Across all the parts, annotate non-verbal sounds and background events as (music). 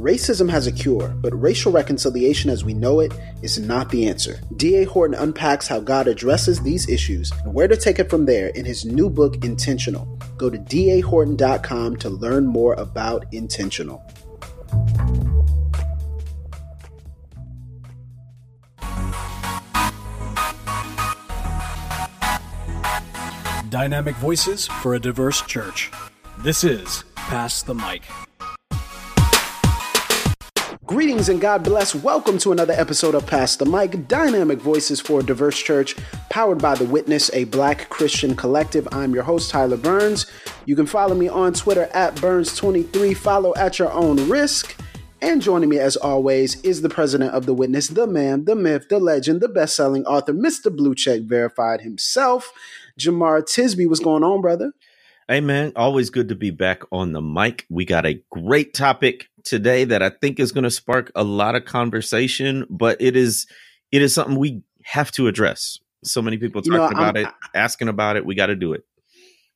Racism has a cure, but racial reconciliation as we know it is not the answer. D.A. Horton unpacks how God addresses these issues and where to take it from there in his new book, Intentional. Go to dahorton.com to learn more about Intentional. Dynamic voices for a diverse church. This is Pass the Mic. Greetings and God bless. Welcome to another episode of Pass the Mic Dynamic Voices for a Diverse Church, powered by The Witness, a black Christian collective. I'm your host, Tyler Burns. You can follow me on Twitter at Burns23. Follow at your own risk. And joining me, as always, is the president of The Witness, the man, the myth, the legend, the best selling author, Mr. Blue Check Verified himself, Jemar Tisby. What's going on, brother? Hey, man, always good to be back on the mic. We got a great topic today that I think is going to spark a lot of conversation, but it is it is something we have to address. So many people talking you know, about it, asking about it. We got to do it.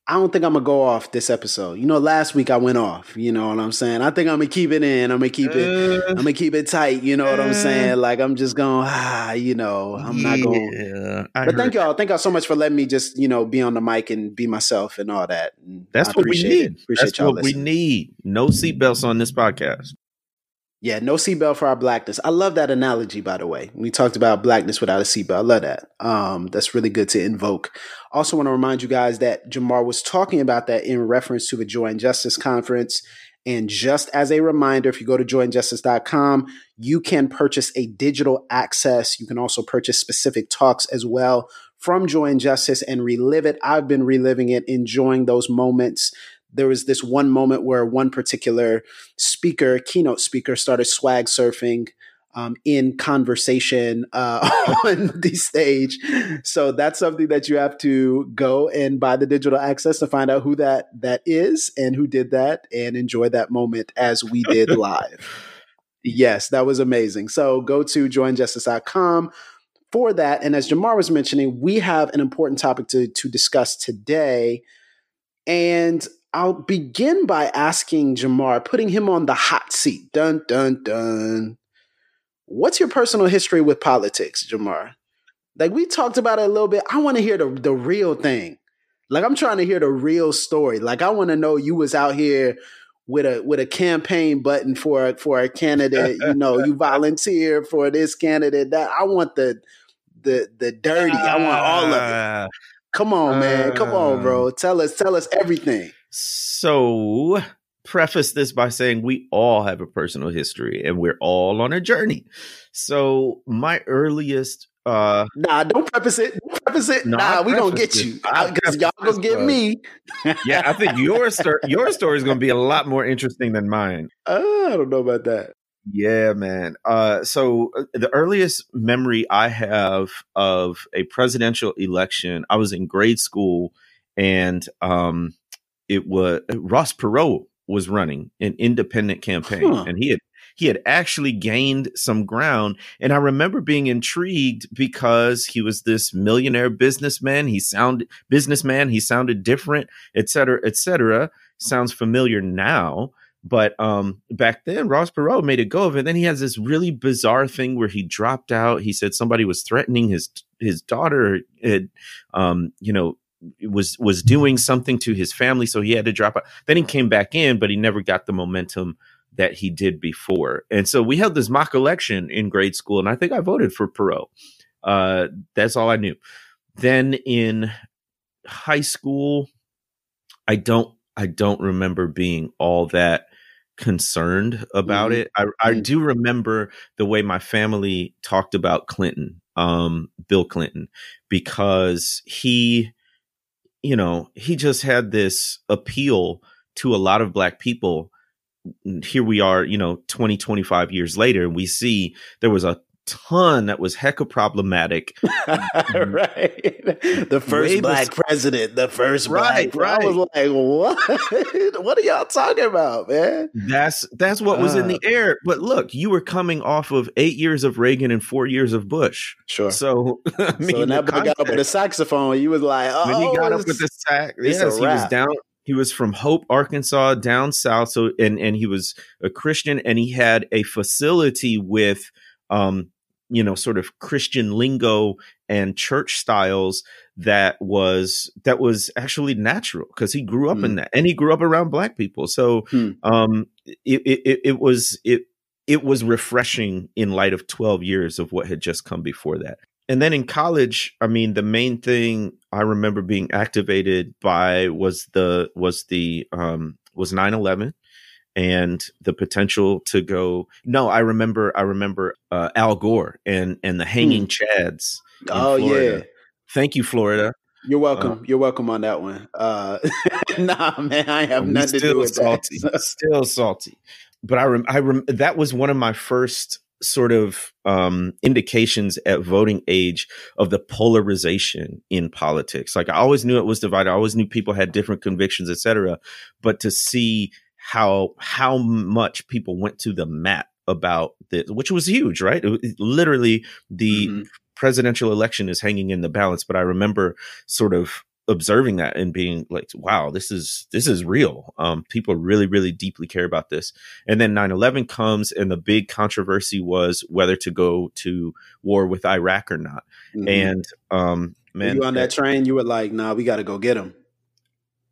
I don't think I'm gonna go off this episode. You know, last week I went off. You know what I'm saying? I think I'm gonna keep it in. I'm gonna keep it. Uh, I'm gonna keep it tight. You know what I'm saying? Like I'm just going. Ah, you know, I'm yeah, not going. But thank y'all. Thank y'all so much for letting me just you know be on the mic and be myself and all that. And That's what we need. Appreciate That's what listening. we need. No seatbelts on this podcast. Yeah, no seatbelt for our blackness. I love that analogy, by the way. We talked about blackness without a seatbelt. I love that. Um, that's really good to invoke. Also, want to remind you guys that Jemar was talking about that in reference to the Joy and Justice Conference. And just as a reminder, if you go to joyandjustice.com, you can purchase a digital access. You can also purchase specific talks as well from Joy and Justice and relive it. I've been reliving it, enjoying those moments there was this one moment where one particular speaker, keynote speaker, started swag surfing um, in conversation uh, (laughs) on the stage. So that's something that you have to go and buy the digital access to find out who that that is and who did that, and enjoy that moment as we did (laughs) live. yes, that was amazing. So go to joyandjustice.com for that. And as Jemar was mentioning, we have an important topic to to discuss today. And I'll begin by asking Jemar, putting him on the hot seat. Dun, dun, dun. What's your personal history with politics, Jemar? Like we talked about it a little bit. I want to hear the, the real thing. Like I'm trying to hear the real story. Like I want to know you was out here with a with a campaign button for for a candidate. you know, you (laughs) volunteer for this candidate. That I want the the the dirty. I want all of it. Ah. Come on, man. Come on, bro. Um. Tell us tell us everything. So, preface this by saying we all have a personal history and we're all on a journey. So, my earliest uh nah don't preface it. Don't preface it. No, nah we gonna get it. you. Because y'all gonna get me. yeah i think your story your story is gonna be a lot more interesting than mine. Uh, (laughs) i don't know about that. Yeah man. Uh so uh, the earliest memory i have of a presidential election i was in grade school and um it was Ross Perot was running an independent campaign, huh. and he had he had actually gained some ground. And I remember being intrigued because he was this millionaire businessman. He sounded businessman. He sounded different, et cetera, et cetera. Sounds familiar now. But um, back then, Ross Perot made a go of it. And then he has this really bizarre thing where he dropped out. He said somebody was threatening his his daughter. Had, um, you know, was was doing something to his family, so he had to drop out. Then he came back in, but he never got the momentum that he did before. And so we held this mock election in grade school, and I think I voted for Perot. Uh, that's all I knew. Then in high school, I don't I don't remember being all that concerned about mm-hmm. it. I, I mm-hmm. do remember the way my family talked about Clinton, um, Bill Clinton, because he you know, he just had this appeal to a lot of black people. Here we are, you know, 20, 25 years later, and we see there was a ton that was hecka problematic. (laughs) right. The first black president, the first right, black. Right. I was like, what? (laughs) what are y'all talking about, man? That's that's what was uh, in the uh. air. But look, you were coming off of eight years of Reagan and four years of Bush. Sure. So (laughs) I mean, so that boy got up with the saxophone, you was like, oh, when he got up with the sax, yes, he was down he was from Hope, Arkansas, down south. So and and he was a Christian, and he had a facility with um, you know, sort of Christian lingo and church styles that was that was actually natural because he grew up mm. in that and he grew up around black people. So hmm. um, it, it it was it it was refreshing in light of 12 years of what had just come before that. And then in college, I mean, the main thing I remember being activated by was the was the um was 9/11 and the potential to go. No, I remember. I remember uh, Al Gore and and the hanging hmm. chads. Oh Florida. yeah. Thank you, Florida. You're welcome. Uh, You're welcome on that one. Uh, (laughs) nah, man, I have nothing to do with salty. that. still salty. But I rem- I rem- that was one of my first sort of um, indications at voting age of the polarization in politics. Like I always knew it was divided. I always knew people had different convictions, etc. But to see how how much people went to the mat about this, which was huge, right? It, literally, the mm-hmm. presidential election is hanging in the balance. But I remember sort of observing that and being like wow this is this is real um people really really deeply care about this and then 9-11 comes and the big controversy was whether to go to war with iraq or not mm-hmm. and um man were you on that train you were like nah we gotta go get him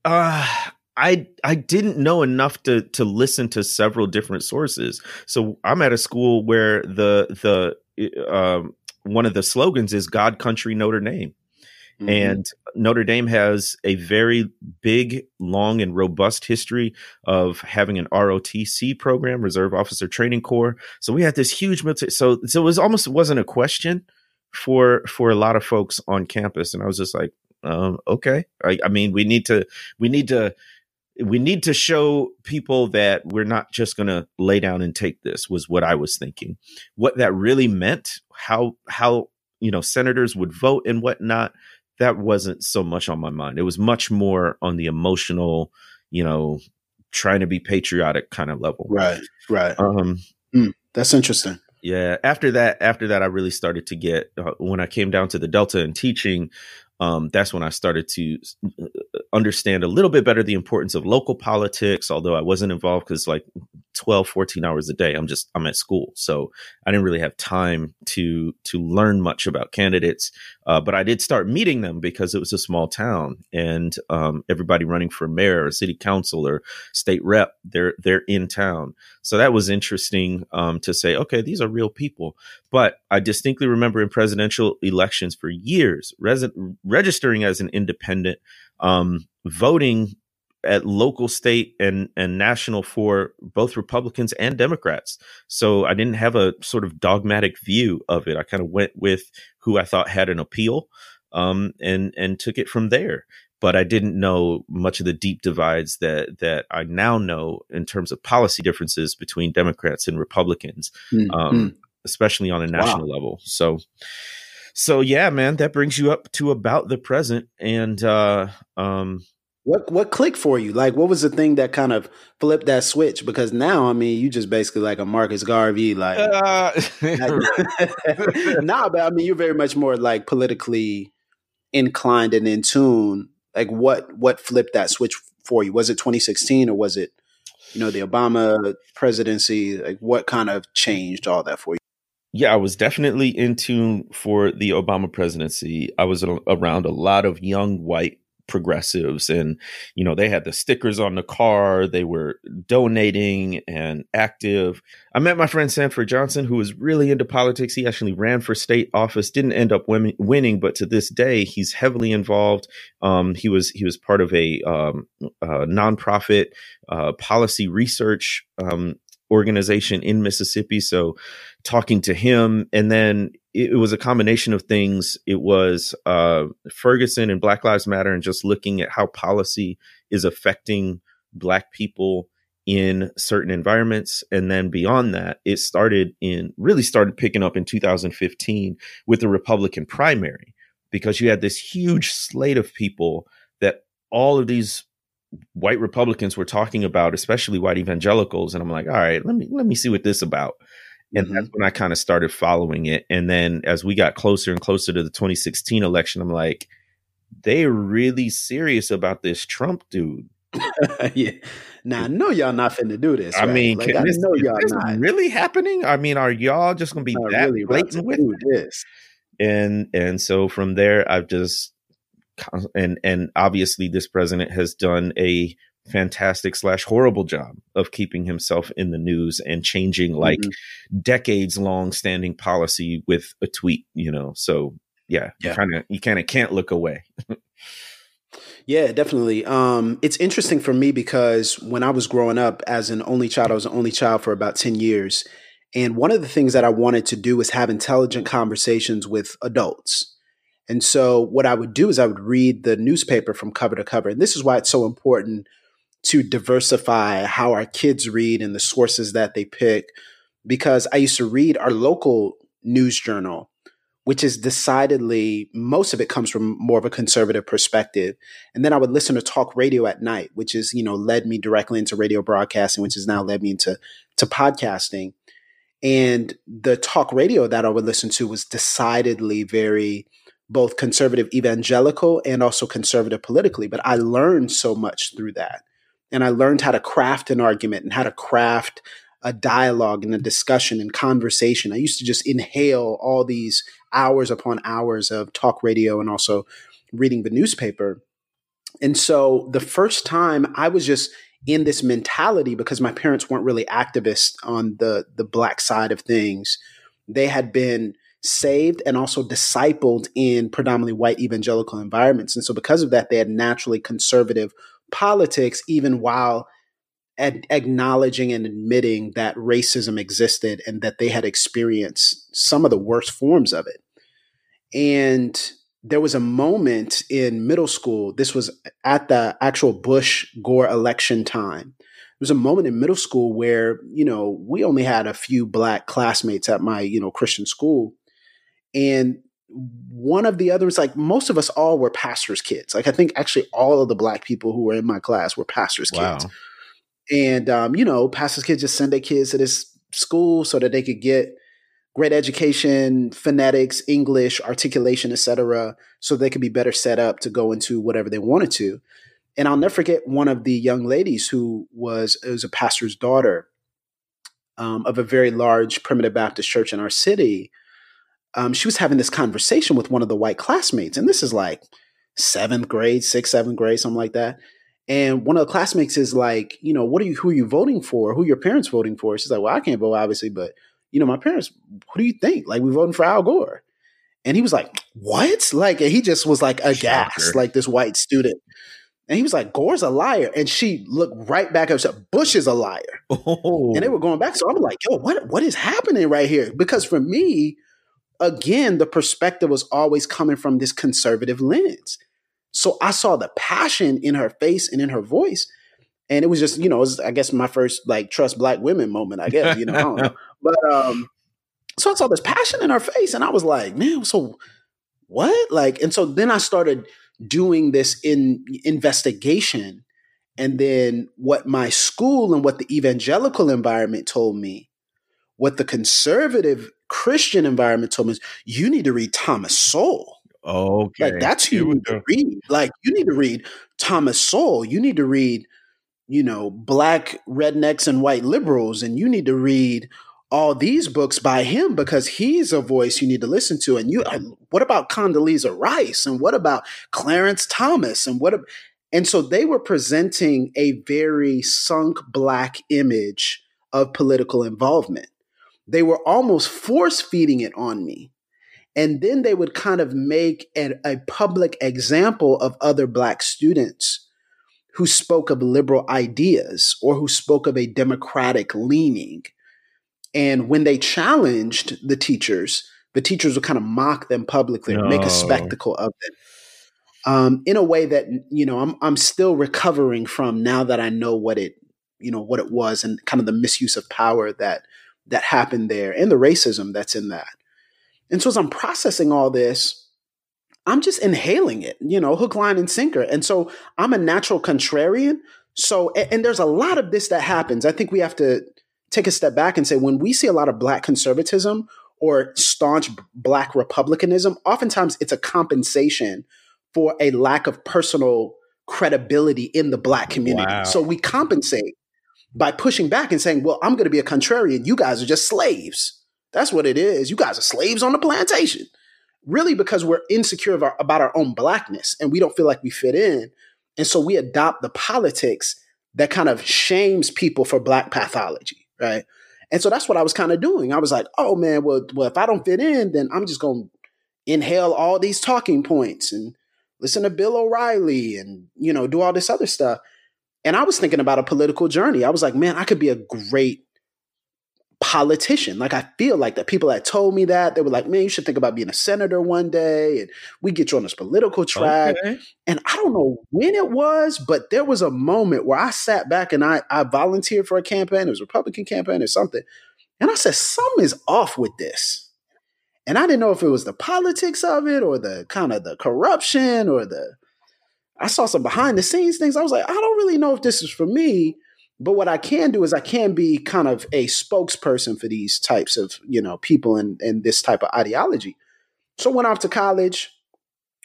uh I I didn't know enough to to listen to several different sources. So I'm at a school where the the um, one of the slogans is God, Country, Notre Dame. Mm-hmm. And Notre Dame has a very big, long, and robust history of having an ROTC program, Reserve Officer Training Corps. So we had this huge military. So, so it was almost wasn't a question for for a lot of folks on campus, and I was just like, um, okay. I, I mean, we need to we need to we need to show people that we're not just going to lay down and take this was what i was thinking. What that really meant how how you know senators would vote and whatnot that wasn't so much on my mind. It was much more on the emotional you know trying to be patriotic kind of level. Right right. Um mm, that's interesting. yeah after that after that i really started to get uh, when i came down to the delta and teaching um, that's when I started to understand a little bit better the importance of local politics, although I wasn't involved because like 12, 14 hours a day, I'm just, I'm at school. So I didn't really have time to, to learn much about candidates. Uh, but I did start meeting them because it was a small town and um, everybody running for mayor or city council or state rep, they're, they're in town. So that was interesting um, to say, okay, these are real people. But I distinctly remember in presidential elections for years, res- registering as an independent, um, voting at local, state, and and national for both Republicans and Democrats. So I didn't have a sort of dogmatic view of it. I kind of went with who I thought had an appeal, um, and and took it from there. But I didn't know much of the deep divides that that I now know in terms of policy differences between Democrats and Republicans, mm-hmm. um, especially on a national wow. level. So so yeah, man, that brings you up to about the present. And uh, um, what what clicked for you? Like, what was the thing that kind of flipped that switch? Because now, I mean, you just basically like a Marcus Garvey, like, uh, (laughs) nah, but I mean, you're very much more like politically inclined and in tune. Like, what what flipped that switch for you? Was it 2016 or was it, you know, the Obama presidency? Like, what kind of changed all that for you? yeah, I was definitely in tune for the Obama presidency. I was around a lot of young white progressives and you know they had the stickers on the car they were donating and active i met my friend sanford johnson who was really into politics he actually ran for state office didn't end up winning but to this day he's heavily involved um, he was he was part of a, um, a nonprofit uh, policy research um, organization in Mississippi. So talking to him and then it, was a combination of things. It was uh, Ferguson and Black Lives Matter and just looking at how policy is affecting black people in certain environments. And then beyond that, it started in really started picking up in 2015 with the Republican primary because you had this huge slate of people that all of these white Republicans were talking about, especially white evangelicals. And I'm like, all right, let me let me see what this about. And mm-hmm. that's when I kind of started following it. And then as we got closer and closer to the 2016 election, I'm like, they're really serious about this Trump dude. (laughs) yeah. Now I know y'all not finna do this. I right? mean, like, I this, know y'all not really happening. I mean, are y'all just gonna be not that really blatant with this? And and so from there, I've just and and obviously this president has done a fantastic slash horrible job of keeping himself in the news and changing like mm-hmm. decades long standing policy with a tweet. You know, so yeah, yeah. kind of you kind of can't look away. Yeah, definitely. Um, it's interesting for me because when I was growing up as an only child, I was an only child for about 10 years. And one of the things that I wanted to do was have intelligent conversations with adults. And so what I would do is I would read the newspaper from cover to cover. And this is why it's so important to diversify how our kids read and the sources that they pick. Because I used to read our local news journal which is decidedly most of it comes from more of a conservative perspective. And then I would listen to talk radio at night, which is, you know, led me directly into radio broadcasting, which has now led me into to podcasting. And the talk radio that I would listen to was decidedly very both conservative evangelical and also conservative politically. But I learned so much through that. And I learned how to craft an argument and how to craft a dialogue and a discussion and conversation. I used to just inhale all these hours upon hours of talk radio and also reading the newspaper. And so the first time I was just in this mentality because my parents weren't really activists on the the black side of things. They had been saved and also discipled in predominantly white evangelical environments. And so because of that they had naturally conservative politics even while ad- acknowledging and admitting that racism existed and that they had experienced some of the worst forms of it. And there was a moment in middle school, this was at the actual Bush Gore election time. There was a moment in middle school where, you know, we only had a few black classmates at my, you know, Christian school. And one of the others, like most of us all were pastors' kids. Like I think actually all of the black people who were in my class were pastors' wow. kids. And um, you know, pastors' kids just send their kids to this school so that they could get great education, phonetics, English, articulation, etc., so they could be better set up to go into whatever they wanted to. And I'll never forget one of the young ladies who was was a pastor's daughter um, of a very large primitive Baptist church in our city. Um, she was having this conversation with one of the white classmates, and this is like seventh grade, sixth, seventh grade, something like that. And one of the classmates is like, you know, what are you, who are you voting for? Who are your parents voting for? She's like, well, I can't vote, obviously, but you know, my parents, what do you think? Like, we're voting for Al Gore. And he was like, what? Like, and he just was like aghast, like this white student. And he was like, Gore's a liar. And she looked right back up and said, Bush is a liar. Oh. And they were going back. So I'm like, yo, what, what is happening right here? Because for me, again, the perspective was always coming from this conservative lens. So I saw the passion in her face and in her voice. And it was just, you know, was, I guess my first like trust black women moment, I guess, you know, I don't know. (laughs) But um, so I saw this passion in her face, and I was like, man, so what? Like, and so then I started doing this in investigation. And then what my school and what the evangelical environment told me, what the conservative Christian environment told me you need to read Thomas Sowell. Okay. Like that's who you need to read. Like you need to read Thomas Sowell. You need to read, you know, black rednecks and white liberals, and you need to read all these books by him because he's a voice you need to listen to. And you, what about Condoleezza Rice? And what about Clarence Thomas? And what? And so they were presenting a very sunk black image of political involvement. They were almost force feeding it on me. And then they would kind of make a, a public example of other black students who spoke of liberal ideas or who spoke of a democratic leaning and when they challenged the teachers, the teachers would kind of mock them publicly no. make a spectacle of them. Um, in a way that you know I'm I'm still recovering from now that I know what it you know, what it was and kind of the misuse of power that that happened there and the racism that's in that. And so as I'm processing all this, I'm just inhaling it, you know, hook, line, and sinker. And so I'm a natural contrarian. So, and, and there's a lot of this that happens. I think we have to take a step back and say when we see a lot of black conservatism or staunch black republicanism, oftentimes it's a compensation for a lack of personal credibility in the black community. Wow. So we compensate by pushing back and saying, well, I'm going to be a contrarian. You guys are just slaves. That's what it is. You guys are slaves on the plantation. Really, because we're insecure our, about our own blackness and we don't feel like we fit in. And so we adopt the politics that kind of shames people for black pathology, right? And so that's what I was kind of doing. I was like, oh man, well, well, if I don't fit in, then I'm just going to inhale all these talking points and listen to Bill O'Reilly and, you know, do all this other stuff. And I was thinking about a political journey. I was like, man, I could be a great politician. Like I feel like the people that told me that, they were like, man, you should think about being a senator one day and we get you on this political track. Okay. And I don't know when it was, but there was a moment where I sat back and I, I volunteered for a campaign. It was a Republican campaign or something. And I said, something is off with this. And I didn't know if it was the politics of it or the kind of the corruption or the I saw some behind the scenes things. I was like, I don't really know if this is for me. But what I can do is I can be kind of a spokesperson for these types of, you know, people and, and this type of ideology. So went off to college,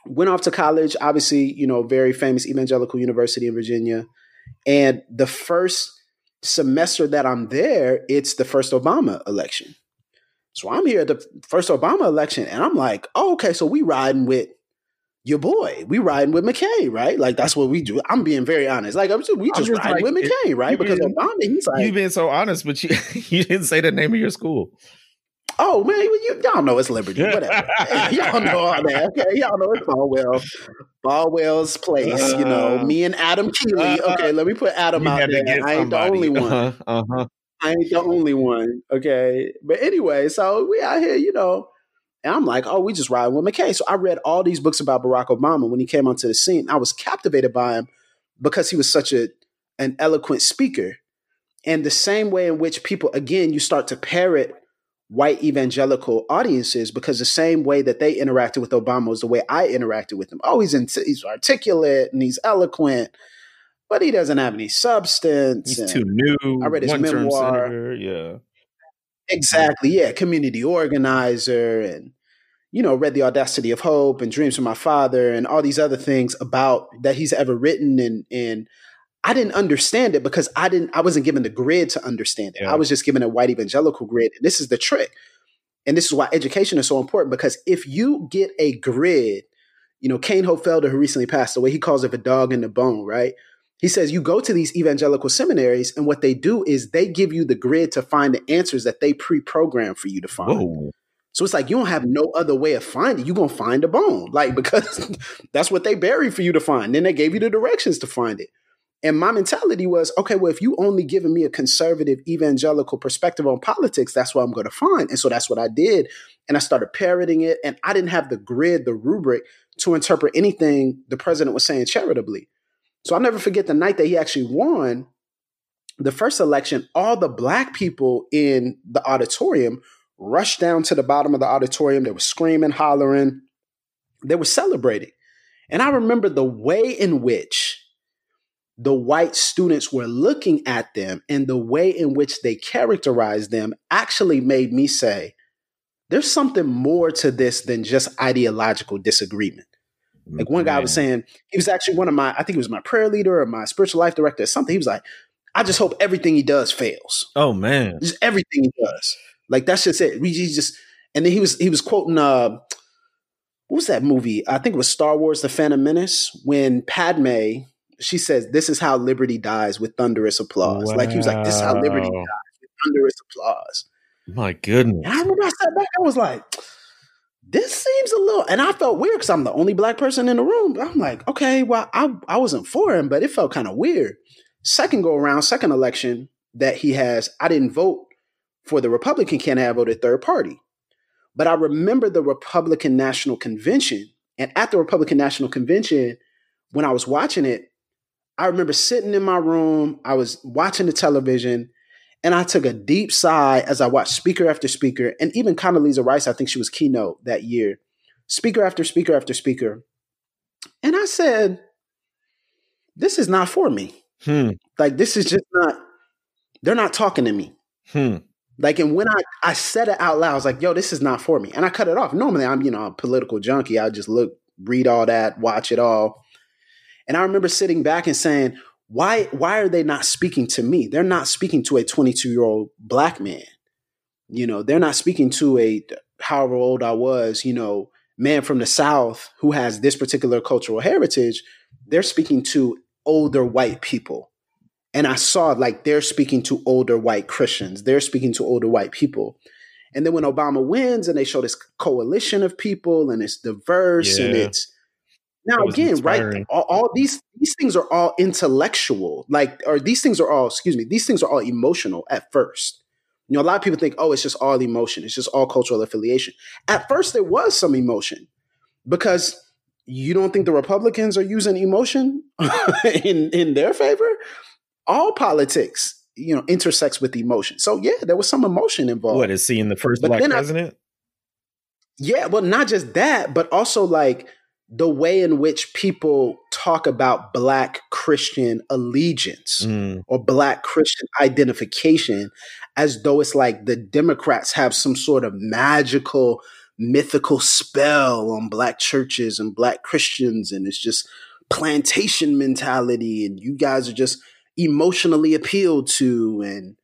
went off to college, obviously, you know, very famous evangelical university in Virginia. And the first semester that I'm there, it's the first Obama election. So I'm here at the first Obama election, and I'm like, oh, okay, so we riding with your boy. We riding with McCain, right? Like that's what we do. I'm being very honest. Like I'm just, we just, just riding like, with McCain, right? Because been, Obama, he's like you've been so honest, but you (laughs) you didn't say the name of your school. Oh man, you, y'all know it's Liberty, whatever. (laughs) (laughs) y'all know all that. Okay, y'all know it's Falwell, Falwell's place. Uh, you know, uh, me and Adam Keeley. Uh, okay, let me put Adam out there. I ain't the only one. Uh-huh, uh-huh. I ain't the only one. Okay, but anyway, so we out here, you know and I'm like, oh, we just ride with McCain. So I read all these books about Barack Obama when he came onto the scene. I was captivated by him because he was such a an eloquent speaker. And the same way in which people, again, you start to parrot white evangelical audiences because the same way that they interacted with Obama was the way I interacted with him. Oh, he's, in, he's articulate and he's eloquent, but he doesn't have any substance. He's too new. I read his memoir. Senator, yeah. Exactly. Yeah. Community organizer and you know, read The Audacity of Hope and Dreams from My Father and all these other things about that he's ever written and and I didn't understand it because I didn't I wasn't given the grid to understand it. Yeah. I was just given a white evangelical grid. And this is the trick. And this is why education is so important because if you get a grid, you know, Cain Hope Felder, who recently passed away, he calls it a dog in the bone, right? He says you go to these evangelical seminaries, and what they do is they give you the grid to find the answers that they pre-program for you to find. Whoa. So it's like you don't have no other way of finding. You're gonna find a bone, like (laughs) because that's what they buried for you to find. Then they gave you the directions to find it. And my mentality was, okay, well, if you only giving me a conservative evangelical perspective on politics, that's what I'm going to find. And so that's what I did. And I started parroting it. And I didn't have the grid, the rubric to interpret anything the president was saying charitably. So I'll never forget the night that he actually won the first election. All the black people in the auditorium rushed down to the bottom of the auditorium. They were screaming, hollering. They were celebrating. And I remember the way in which the white students were looking at them and the way in which they characterized them actually made me say, there's something more to this than just ideological disagreement. Mm, like one guy was saying, he was actually one of my, I think he was my prayer leader or my spiritual life director or something. He was like, I just hope everything he does fails. Oh man. Just everything he does. Like that's just it. We just and then he was he was quoting uh what was that movie? I think it was Star Wars: The Phantom Menace when Padme she says, "This is how liberty dies with thunderous applause." Wow. Like he was like, "This is how liberty dies with thunderous applause." My goodness! And I remember I sat back. I was like, "This seems a little," and I felt weird because I'm the only black person in the room. But I'm like, "Okay, well, I I wasn't for him, but it felt kind of weird." Second go around, second election that he has, I didn't vote for the Republican candidate, I voted third party. But I remember the Republican National Convention. And at the Republican National Convention, when I was watching it, I remember sitting in my room, I was watching the television, and I took a deep sigh as I watched speaker after speaker, and even Condoleezza Rice, I think she was keynote that year, speaker after speaker after speaker. And I said, This is not for me. Hmm. Like, this is just not, they're not talking to me. Hmm. Like, and when I, I said it out loud, I was like, yo, this is not for me. And I cut it off. Normally, I'm, you know, a political junkie. I just look, read all that, watch it all. And I remember sitting back and saying, why, why are they not speaking to me? They're not speaking to a 22 year old black man. You know, they're not speaking to a, however old I was, you know, man from the South who has this particular cultural heritage. They're speaking to older white people and I saw like they're speaking to older white Christians, they're speaking to older white people. And then when Obama wins and they show this coalition of people and it's diverse Yeah. and it's now again, right? All, all these these things are all intellectual, like or these things are all, excuse me, these things are all emotional at first. You know, a lot of people think, oh, it's just all emotion, it's just all cultural affiliation. At first, there was some emotion because you don't think the Republicans are using emotion (laughs) in in their favor? All politics, you know, intersects with emotion. So yeah, there was some emotion involved. What is seeing the first But black then I- president? Yeah, well, not just that, but also like the way in which people talk about black Christian allegiance Mm. or black Christian identification as though it's like the Democrats have some sort of magical, mythical spell on black churches and black Christians. And it's just plantation mentality. And you guys are just emotionally appealed to. And,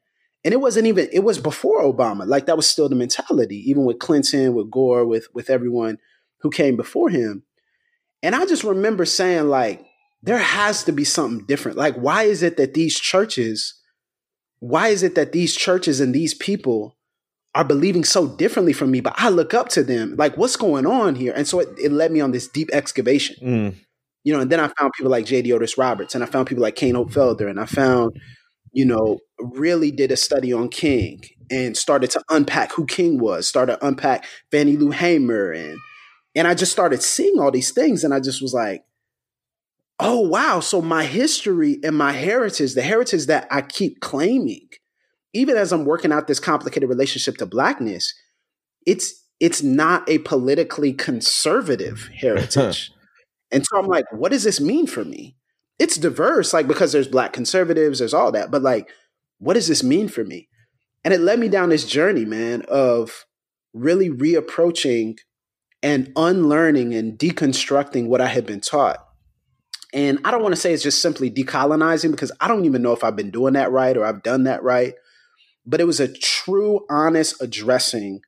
and it wasn't even, it was before Obama. Like that was still the mentality, even with Clinton, with Gore, with, with everyone who came before him. And I just remember saying, like, there has to be something different. Like, why is it that these churches, why is it that these churches and these people are believing so differently from me? But I look up to them. Like, what's going on here? And so it, it led me on this deep excavation. Mm. You know, and then I found people like J. Deotis Roberts, and I found people like Cain Hope Felder, and I found, you know, really did a study on King and started to unpack who King was, started to unpack Fannie Lou Hamer, and and I just started seeing all these things, and I just was like, oh wow, so my history and my heritage, the heritage that I keep claiming, even as I'm working out this complicated relationship to blackness, it's it's not a politically conservative (laughs) heritage. And so I'm like, what does this mean for me? It's diverse, like because there's black conservatives, there's all that, but like, what does this mean for me? And it led me down this journey, man, of really reapproaching and unlearning and deconstructing what I had been taught. And I don't want to say it's just simply decolonizing because I don't even know if I've been doing that right or I've done that right. But it was a true, honest addressing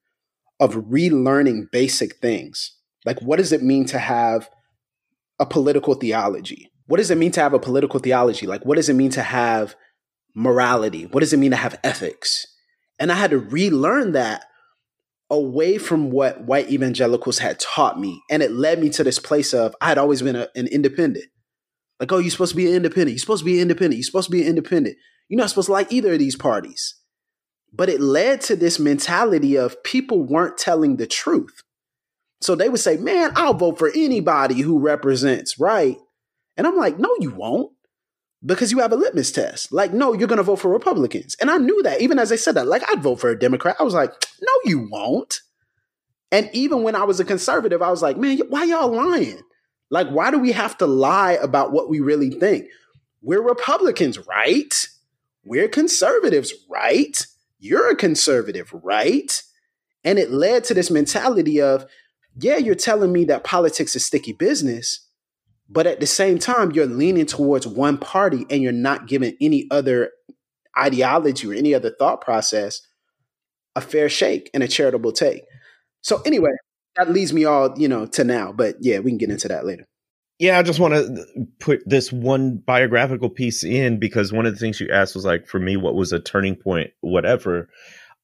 of relearning basic things. Like, what does it mean to have a political theology? What does it mean to have a political theology? Like, what does it mean to have morality? What does it mean to have ethics? And I had to relearn that away from what white evangelicals had taught me. And it led me to this place of I had always been a, an independent. Like, oh, you're supposed to be an independent. You're supposed to be independent. You're supposed to be an independent. You're not supposed to like either of these parties. But it led to this mentality of people weren't telling the truth. So they would say, man, I'll vote for anybody who represents, right? And I'm like, no, you won't. Because you have a litmus test. Like, no, you're going to vote for Republicans. And I knew that. Even as they said that, like, I'd vote for a Democrat. I was like, no, you won't. And even when I was a conservative, I was like, man, why y'all lying? Like, why do we have to lie about what we really think? We're Republicans, right? We're conservatives, right? You're a conservative, right? And it led to this mentality of, yeah, you're telling me that politics is sticky business, but at the same time, you're leaning towards one party and you're not giving any other ideology or any other thought process a fair shake and a charitable take. So anyway, that leads me all, you know, to now. But yeah, we can get into that later. Yeah, I just want to put this one biographical piece in because one of the things you asked was like, for me, what was a turning point, whatever.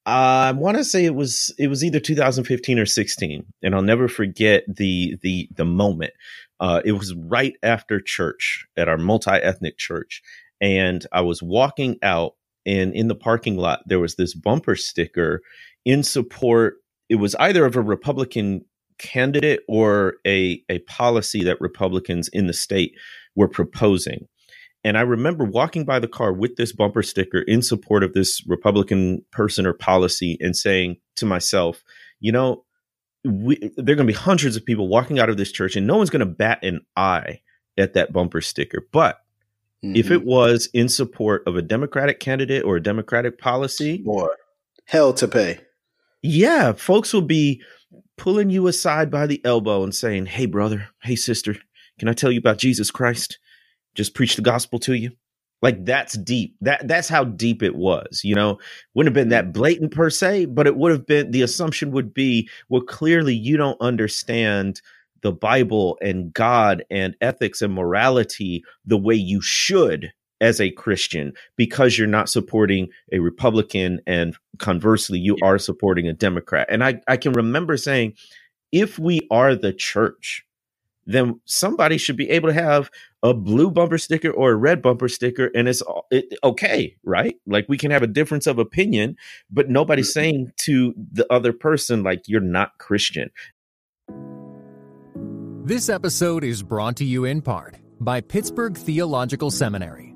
I want to say it was it was either 2015 or 16, and I'll never forget the the the moment. Uh, it was right after church at our multi ethnic church, and I was walking out, and in the parking lot there was this bumper sticker in support. It was either of a Republican candidate or a a policy that Republicans in the state were proposing. And I remember walking by the car with this bumper sticker in support of this Republican person or policy and saying to myself, you know, we, there are going to be hundreds of people walking out of this church and no one's going to bat an eye at that bumper sticker. But mm-hmm. if it was in support of a Democratic candidate or a Democratic policy, hell to pay. Yeah, folks will be pulling you aside by the elbow and saying, Hey, brother, hey, sister, can I tell you about Jesus Christ? Just preach the gospel to you. Like that's deep. That that's how deep it was. You know, wouldn't have been that blatant per se, but it would have been. The assumption would be, well, clearly you don't understand the Bible and God and ethics and morality the way you should as a Christian because you're not supporting a Republican and conversely you are supporting a Democrat. And I I can remember saying, if we are the church, then somebody should be able to have a blue bumper sticker or a red bumper sticker and it's it, okay right? Like we can have a difference of opinion but nobody's mm-hmm. saying to the other person like you're not christian. This episode is brought to you in part by pittsburgh theological seminary.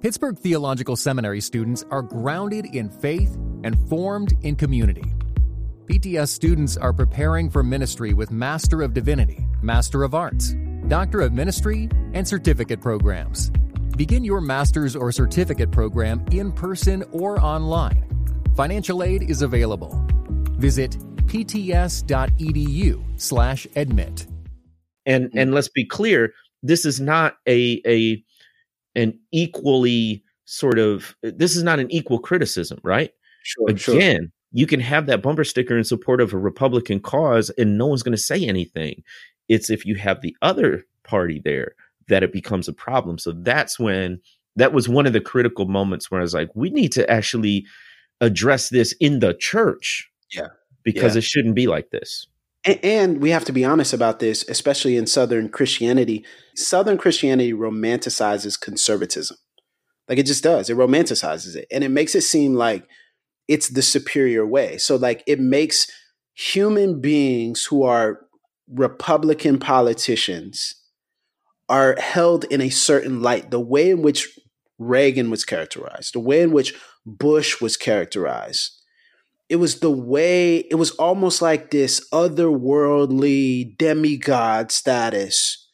Pittsburgh theological seminary students are grounded in faith and formed in community. Pts students are preparing for ministry with master of divinity master of arts Doctor of Ministry, and certificate programs. Begin your master's or certificate program in person or online. Financial aid is available. Visit pts.edu/admit. And and let's be clear, this is not a a an equally sort of this is not an equal criticism, right? Sure, Again, sure. you can have that bumper sticker in support of a Republican cause and no one's going to say anything. It's if you have the other party there that it becomes a problem. So that's when that was one of the critical moments where I was like, we need to actually address this in the church. Yeah. Because yeah. it shouldn't be like this. And, and we have to be honest about this, especially in Southern Christianity. Southern Christianity romanticizes conservatism. Like it just does. It romanticizes it. And it makes it seem like it's the superior way. So, like, it makes human beings who are Republican politicians are held in a certain light. The way in which Reagan was characterized, the way in which Bush was characterized, it was the way, it was almost like this otherworldly demigod status.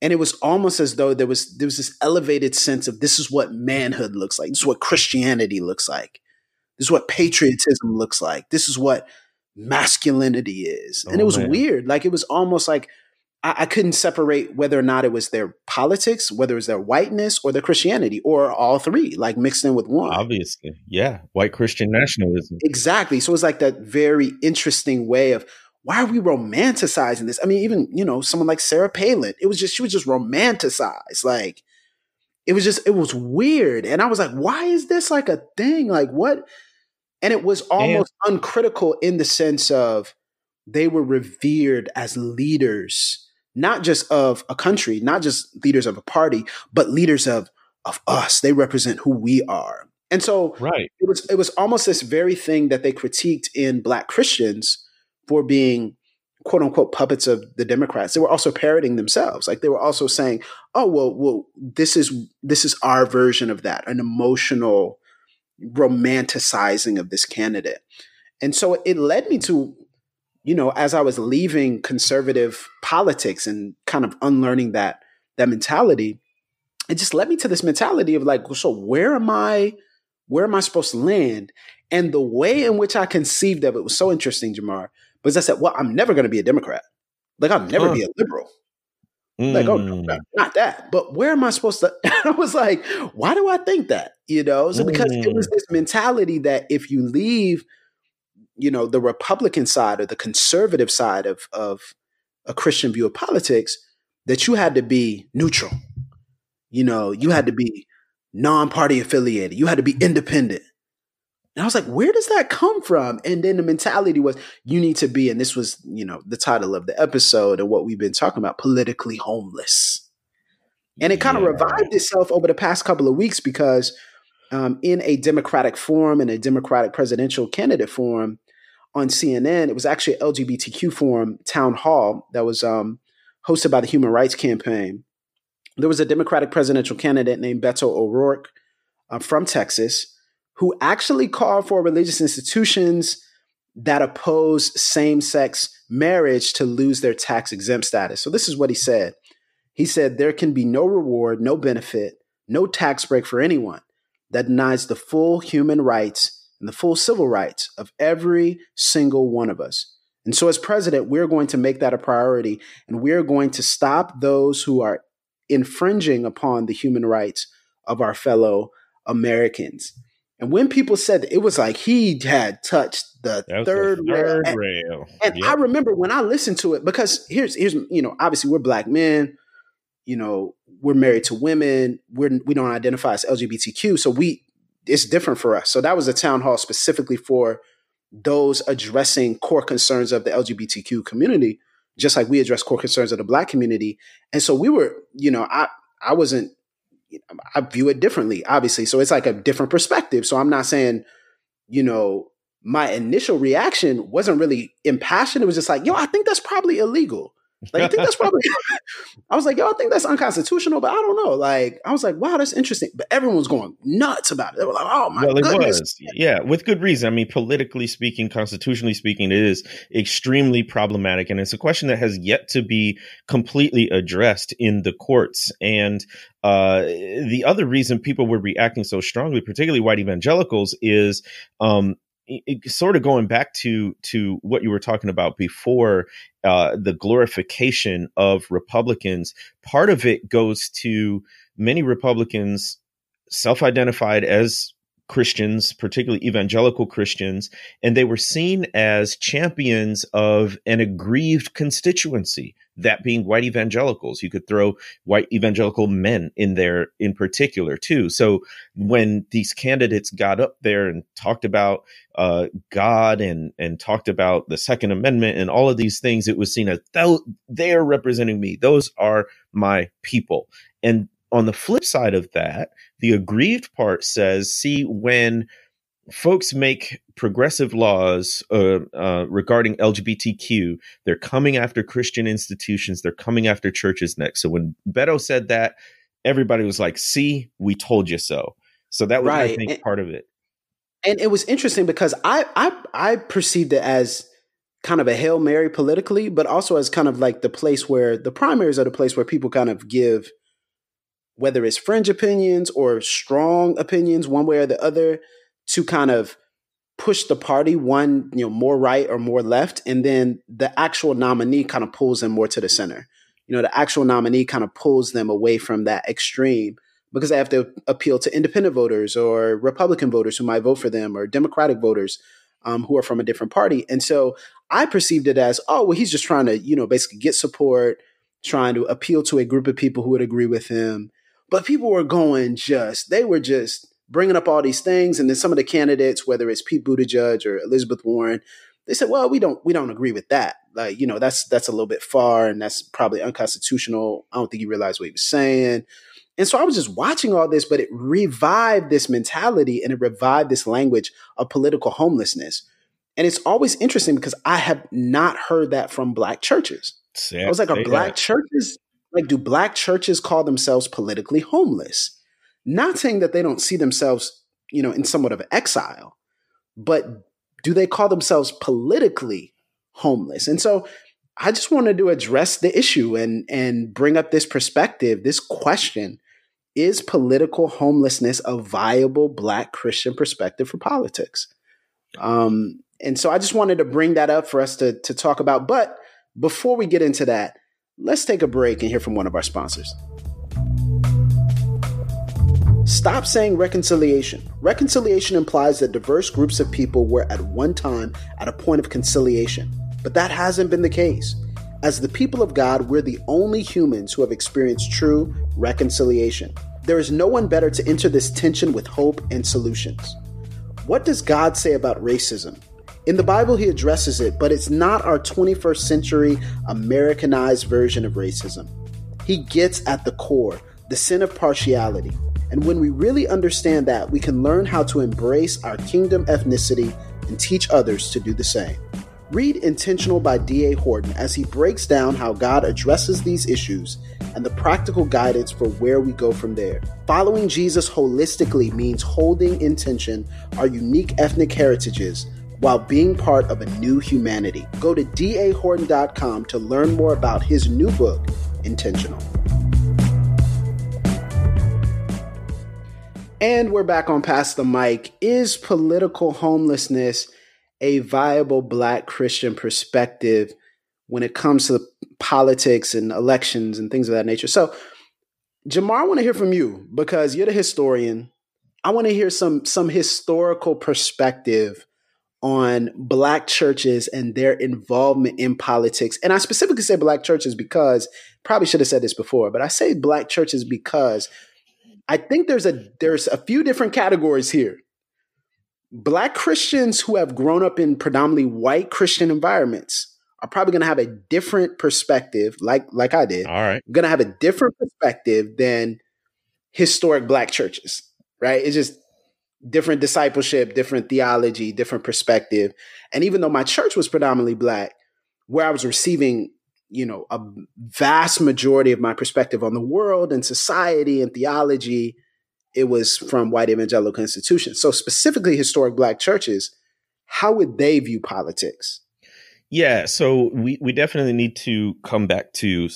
And it was almost as though there was there was this elevated sense of this is what manhood looks like. This is what Christianity looks like. This is what patriotism looks like. This is what masculinity is. And oh, it was man. weird. Like it was almost like I, I, couldn't separate whether or not it was their politics, whether it was their whiteness or their Christianity, or all three, like mixed in with one. Obviously. Yeah. White Christian nationalism. Exactly. So it's like that very interesting way of why are we romanticizing this? I mean, even, you know, someone like Sarah Palin, it was just, she was just romanticized. Like, it was just, it was weird. And I was like, why is this like a thing? Like, what? And it was almost and- uncritical in the sense of they were revered as leaders, not just of a country, not just leaders of a party, but leaders of of us. They represent who we are. And so right. it was it was almost this very thing that they critiqued in black Christians for being quote unquote puppets of the Democrats. They were also parroting themselves. Like they were also saying, "Oh, well, well, this is this is our version of that, an emotional romanticizing of this candidate. And so it led me to, you know, as I was leaving conservative politics and kind of unlearning that that mentality, it just led me to this mentality of like, so where am I? Where am I supposed to land? And the way in which I conceived of it was so interesting, Jemar, because I said, well, I'm never going to be a Democrat. Like I'll never huh. be a liberal. Mm. Like, oh, no, mm. not that. But where am I supposed to? (laughs) I was like, why do I think that? You know, so because mm. it was mm. this mentality that if you leave, you know, the Republican side or the conservative side of of a Christian view of politics, that you had to be neutral. You know, you had to be non-party affiliated. You had to be independent. And I was like, where does that come from? And then the mentality was, you need to be, and this was, you know, the title of the episode and what we've been talking about, politically homeless. And it kind of revived itself over the past couple of weeks because um, in a Democratic forum and a Democratic presidential candidate forum on CNN, it was actually an LGBTQ forum town hall that was um, hosted by the Human Rights Campaign. there was a Democratic presidential candidate named Beto O'Rourke uh, from Texas who actually called for religious institutions that oppose same sex marriage to lose their tax exempt status. So, this is what he said. He said, There can be no reward, no benefit, no tax break for anyone that denies the full human rights and the full civil rights of every single one of us. And so, as president, we're going to make that a priority and we're going to stop those who are infringing upon the human rights of our fellow Americans. And when people said it was like he had touched the third, the third rail. rail. And, Yep. I remember when I listened to it because here's here's you know obviously we're black men, you know we're married to women, we're we don't identify as LGBTQ, so we it's different for us. So that was a town hall specifically for those addressing core concerns of the LGBTQ community, just like we address core concerns of the black community. And so we were, you know, I I wasn't I view it differently, obviously. So it's like a different perspective. So I'm not saying, you know, my initial reaction wasn't really impassioned. It was just like, yo, I think that's probably illegal. Like, I think that's probably, (laughs) I was like, yo, I think that's unconstitutional, but I don't know. Like, I was like, wow, that's interesting. But everyone was going nuts about it. They were like, oh my well, it goodness. was, yeah, with good reason. I mean, politically speaking, constitutionally speaking, it is extremely problematic, and it's a question that has yet to be completely addressed in the courts. And uh, the other reason people were reacting so strongly, particularly white evangelicals, is um, it, sort of going back to to what you were talking about before uh, the glorification of Republicans. Part of it goes to many Republicans self-identified as Christians, particularly evangelical Christians, and they were seen as champions of an aggrieved constituency, that being white evangelicals. You could throw white evangelical men in there in particular, too. So when these candidates got up there and talked about uh, God and, and talked about the Second Amendment and all of these things, it was seen as "Tho- they're representing me. Those are my people. And on the flip side of that, the aggrieved part says, see, when folks make progressive laws uh, uh, regarding LGBTQ, they're coming after Christian institutions, they're coming after churches next. So when Beto said that, everybody was like, see, we told you so. So that was, I think, And- part of it. and it was interesting because I, I I perceived it as kind of a hail mary politically, but also as kind of like the place where the primaries are the place where people kind of give whether it's fringe opinions or strong opinions, one way or the other, to kind of push the party one you know more right or more left, and then the actual nominee kind of pulls them more to the center. You know, the actual nominee kind of pulls them away from that extreme because they have to appeal to independent voters or Republican voters who might vote for them or Democratic voters um, who are from a different party. And so I perceived it as, oh, well, he's just trying to, you know, basically get support, trying to appeal to a group of people who would agree with him. But people were going just, they were just bringing up all these things. And then some of the candidates, whether it's Pete Buttigieg or Elizabeth Warren, they said, well, we don't, we don't agree with that. Like, you know, that's, that's a little bit far and that's probably unconstitutional. I don't think he realized what he was saying. And so I was just watching all this, but it revived this mentality and it revived this language of political homelessness. And it's always interesting because I have not heard that from black churches. I was like, are black churches like do black churches call themselves politically homeless? Not saying that they don't see themselves, you know, in somewhat of exile, but do they call themselves politically homeless? And so I just wanted to address the issue and and bring up this perspective, this question. Is political homelessness a viable black Christian perspective for politics? Um, and so I just wanted to bring that up for us to, to talk about. But before we get into that, let's take a break and hear from one of our sponsors. Stop saying reconciliation. Reconciliation implies that diverse groups of people were at one time at a point of conciliation, but that hasn't been the case. As the people of God, we're the only humans who have experienced true reconciliation. There is no one better to enter this tension with hope and solutions. What does God say about racism? In the Bible, he addresses it, but it's not our 21st century Americanized version of racism. He gets at the core, the sin of partiality. And when we really understand that, we can learn how to embrace our kingdom ethnicity and teach others to do the same. Read Intentional by D.A. Horton as he breaks down how God addresses these issues and the practical guidance for where we go from there. Following Jesus holistically means holding in tension our unique ethnic heritages while being part of a new humanity. Go to dahorton.com to learn more about his new book, Intentional. And we're back on Pass the Mic. Is political homelessness a viable black Christian perspective when it comes to politics and elections and things of that nature? So, Jemar, I want to hear from you because you're the historian. I want to hear some some historical perspective on black churches and their involvement in politics. And I specifically say black churches because probably should have said this before, but I say black churches because I think there's a there's a few different categories here. Black Christians who have grown up in predominantly white Christian environments are probably going to have a different perspective like like I did. All right. Going to have a different perspective than historic black churches, right? It's just different discipleship, different theology, different perspective. And even though my church was predominantly black, where I was receiving, you know, a vast majority of my perspective on the world and society and theology, it was from white evangelical institutions. So specifically historic black churches, how would they view politics? Yeah, so we, we definitely need to come back to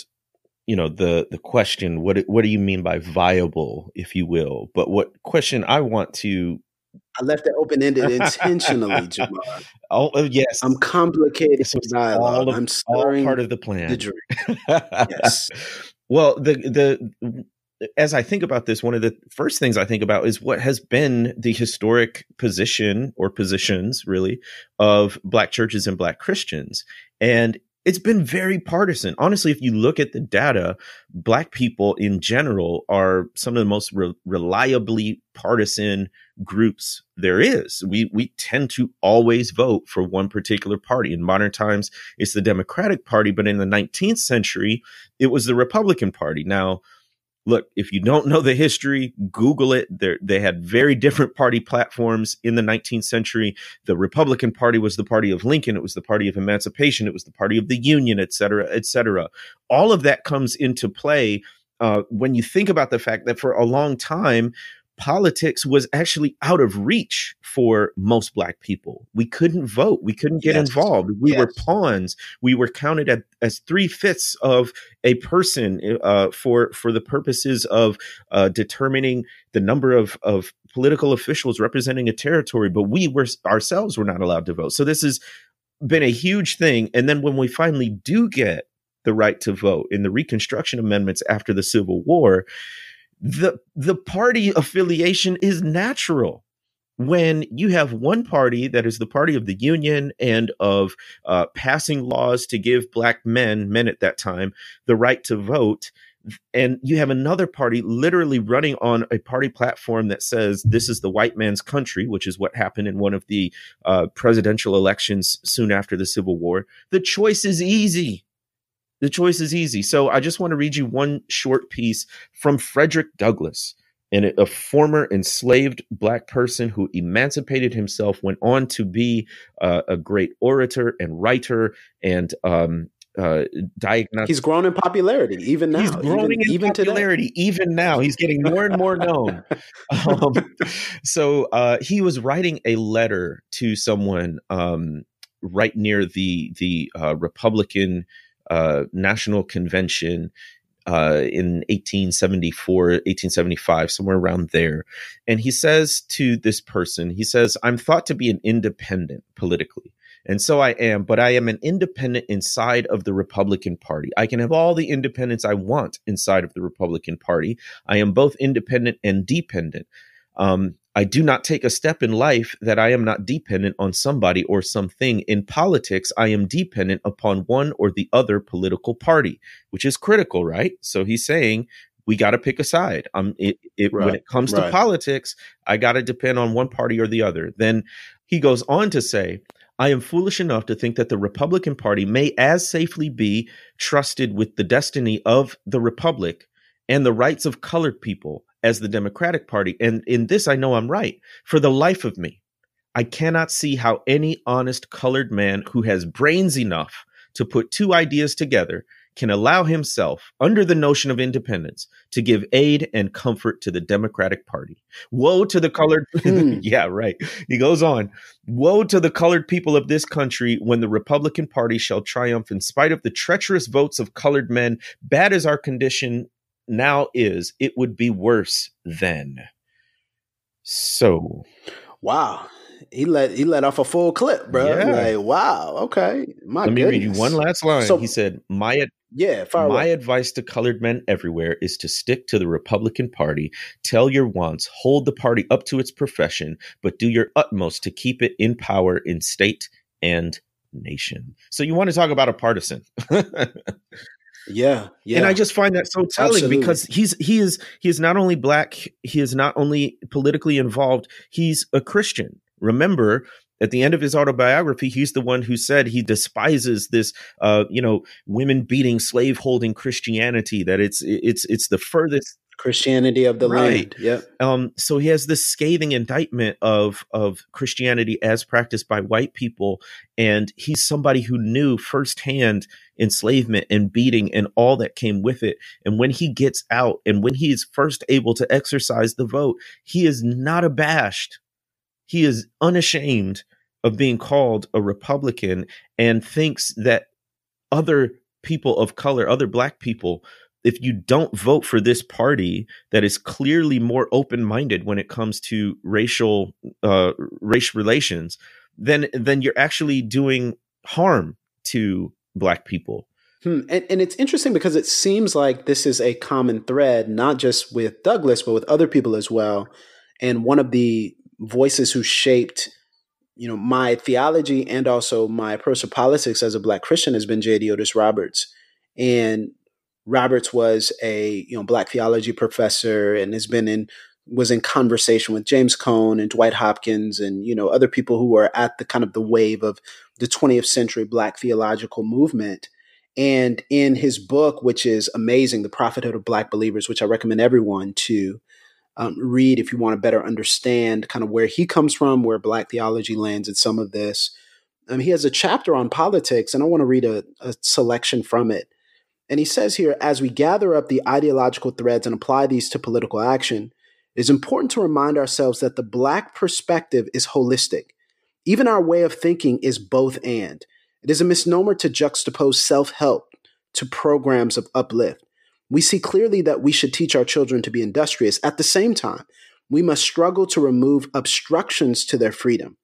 you know the the question what what do you mean by viable if you will but what question i want to I left it open ended (laughs) intentionally, Jemar. Oh, yes, I'm complicated dialogue. Of, I'm stirring part of the plan. The yes. (laughs) Well, the the as I think about this, one of the first things I think about is what has been the historic position or positions, really, of Black churches and Black Christians. And it's been very partisan. Honestly, if you look at the data, black people in general are some of the most re- reliably partisan groups there is. We we tend to always vote for one particular party. In modern times, it's the Democratic Party, but in the 19th century, it was the Republican Party. Now, look, if you don't know the history, Google it. They're, they had very different party platforms in the 19th century. The Republican Party was the party of Lincoln. It was the party of emancipation. It was the party of the Union, et cetera, et cetera. All of that comes into play uh, when you think about the fact that for a long time, politics was actually out of reach for most black people. We couldn't vote. We couldn't get yes. involved. We yes. were pawns. We were counted at, as three fifths of a person uh, for for the purposes of uh, determining the number of of political officials representing a territory. But we were ourselves were not allowed to vote. So this has been a huge thing. And then when we finally do get the right to vote in the Reconstruction Amendments after the Civil War the the party affiliation is natural. When you have one party that is the party of the union and of uh, passing laws to give black men men at that time the right to vote and you have another party literally running on a party platform that says this is the white man's country which is what happened in one of the uh, presidential elections soon after the civil war the choice is easy the choice is easy. So I just want to read you one short piece from Frederick Douglass, and a former enslaved black person who emancipated himself, went on to be uh, a great orator and writer and um, uh, diagnostic. He's grown in popularity even now. He's growing even, in even popularity today. even now. He's getting more and more known. (laughs) um, so uh, he was writing a letter to someone um, right near the the uh, Republican uh, national convention uh, in 1874, 1875, somewhere around there. And he says to this person, he says, I'm thought to be an independent politically. And so I am, but I am an independent inside of the Republican Party. I can have all the independence I want inside of the Republican Party. I am both independent and dependent. Um, I do not take a step in life that I am not dependent on somebody or something. In politics, I am dependent upon one or the other political party, which is critical, right? So he's saying we got to pick a side. Um, it, it, right, when it comes right. to politics, I got to depend on one party or the other. Then he goes on to say, I am foolish enough to think that the Republican Party may as safely be trusted with the destiny of the Republic and the rights of colored people as the Democratic Party. And in this, I know I'm right. For the life of me, I cannot see how any honest colored man who has brains enough to put two ideas together can allow himself, under the notion of independence, to give aid and comfort to the Democratic Party. Woe to the colored. (laughs) Hmm. yeah, right. He goes on Woe to the colored people of this country when the Republican Party shall triumph in spite of the treacherous votes of colored men. Bad as our condition now is, it would be worse then. So. Wow he let he let off a full clip, bro. Yeah. Like, wow, okay. My Let me read you one last line. So, he said, "My yeah, my away. advice to colored men everywhere is to stick to the Republican Party. Tell your wants, hold the party up to its profession, but do your utmost to keep it in power in state and nation." So you want to talk about a partisan? (laughs) Yeah, yeah. And I just find that so telling Absolutely. because he's he is he is not only black, he is not only politically involved, he's a Christian. Remember, at the end of his autobiography, he's the one who said he despises this, uh, you know, women beating, slave holding Christianity. That it's it's it's the furthest Christianity of the right. land. Yep. Um, so he has this scathing indictment of of Christianity as practiced by white people, and he's somebody who knew firsthand enslavement and beating and all that came with it. And when he gets out, and when he is first able to exercise the vote, he is not abashed he is unashamed of being called a Republican and thinks that other people of color, other black people, if you don't vote for this party that is clearly more open-minded when it comes to racial uh, race relations, then then you're actually doing harm to black people. Hmm. And, and it's interesting because it seems like this is a common thread, not just with Douglass, but with other people as well. And one of the voices who shaped you know my theology and also my approach to politics as a black christian has been J. Deotis Roberts and roberts was a you know black theology professor and has been in was in conversation with james cone and dwight hopkins and you know other people who were at the kind of the wave of the 20th century black theological movement and in his book which is amazing the prophethood of black believers which i recommend everyone to um, read if you want to better understand kind of where he comes from, where Black theology lands in some of this. Um, he has a chapter on politics, and I want to read a, a selection from it. And he says here as we gather up the ideological threads and apply these to political action, it is important to remind ourselves that the Black perspective is holistic. Even our way of thinking is both and. It is a misnomer to juxtapose self help to programs of uplift. We see clearly that we should teach our children to be industrious. At the same time, we must struggle to remove obstructions to their freedom.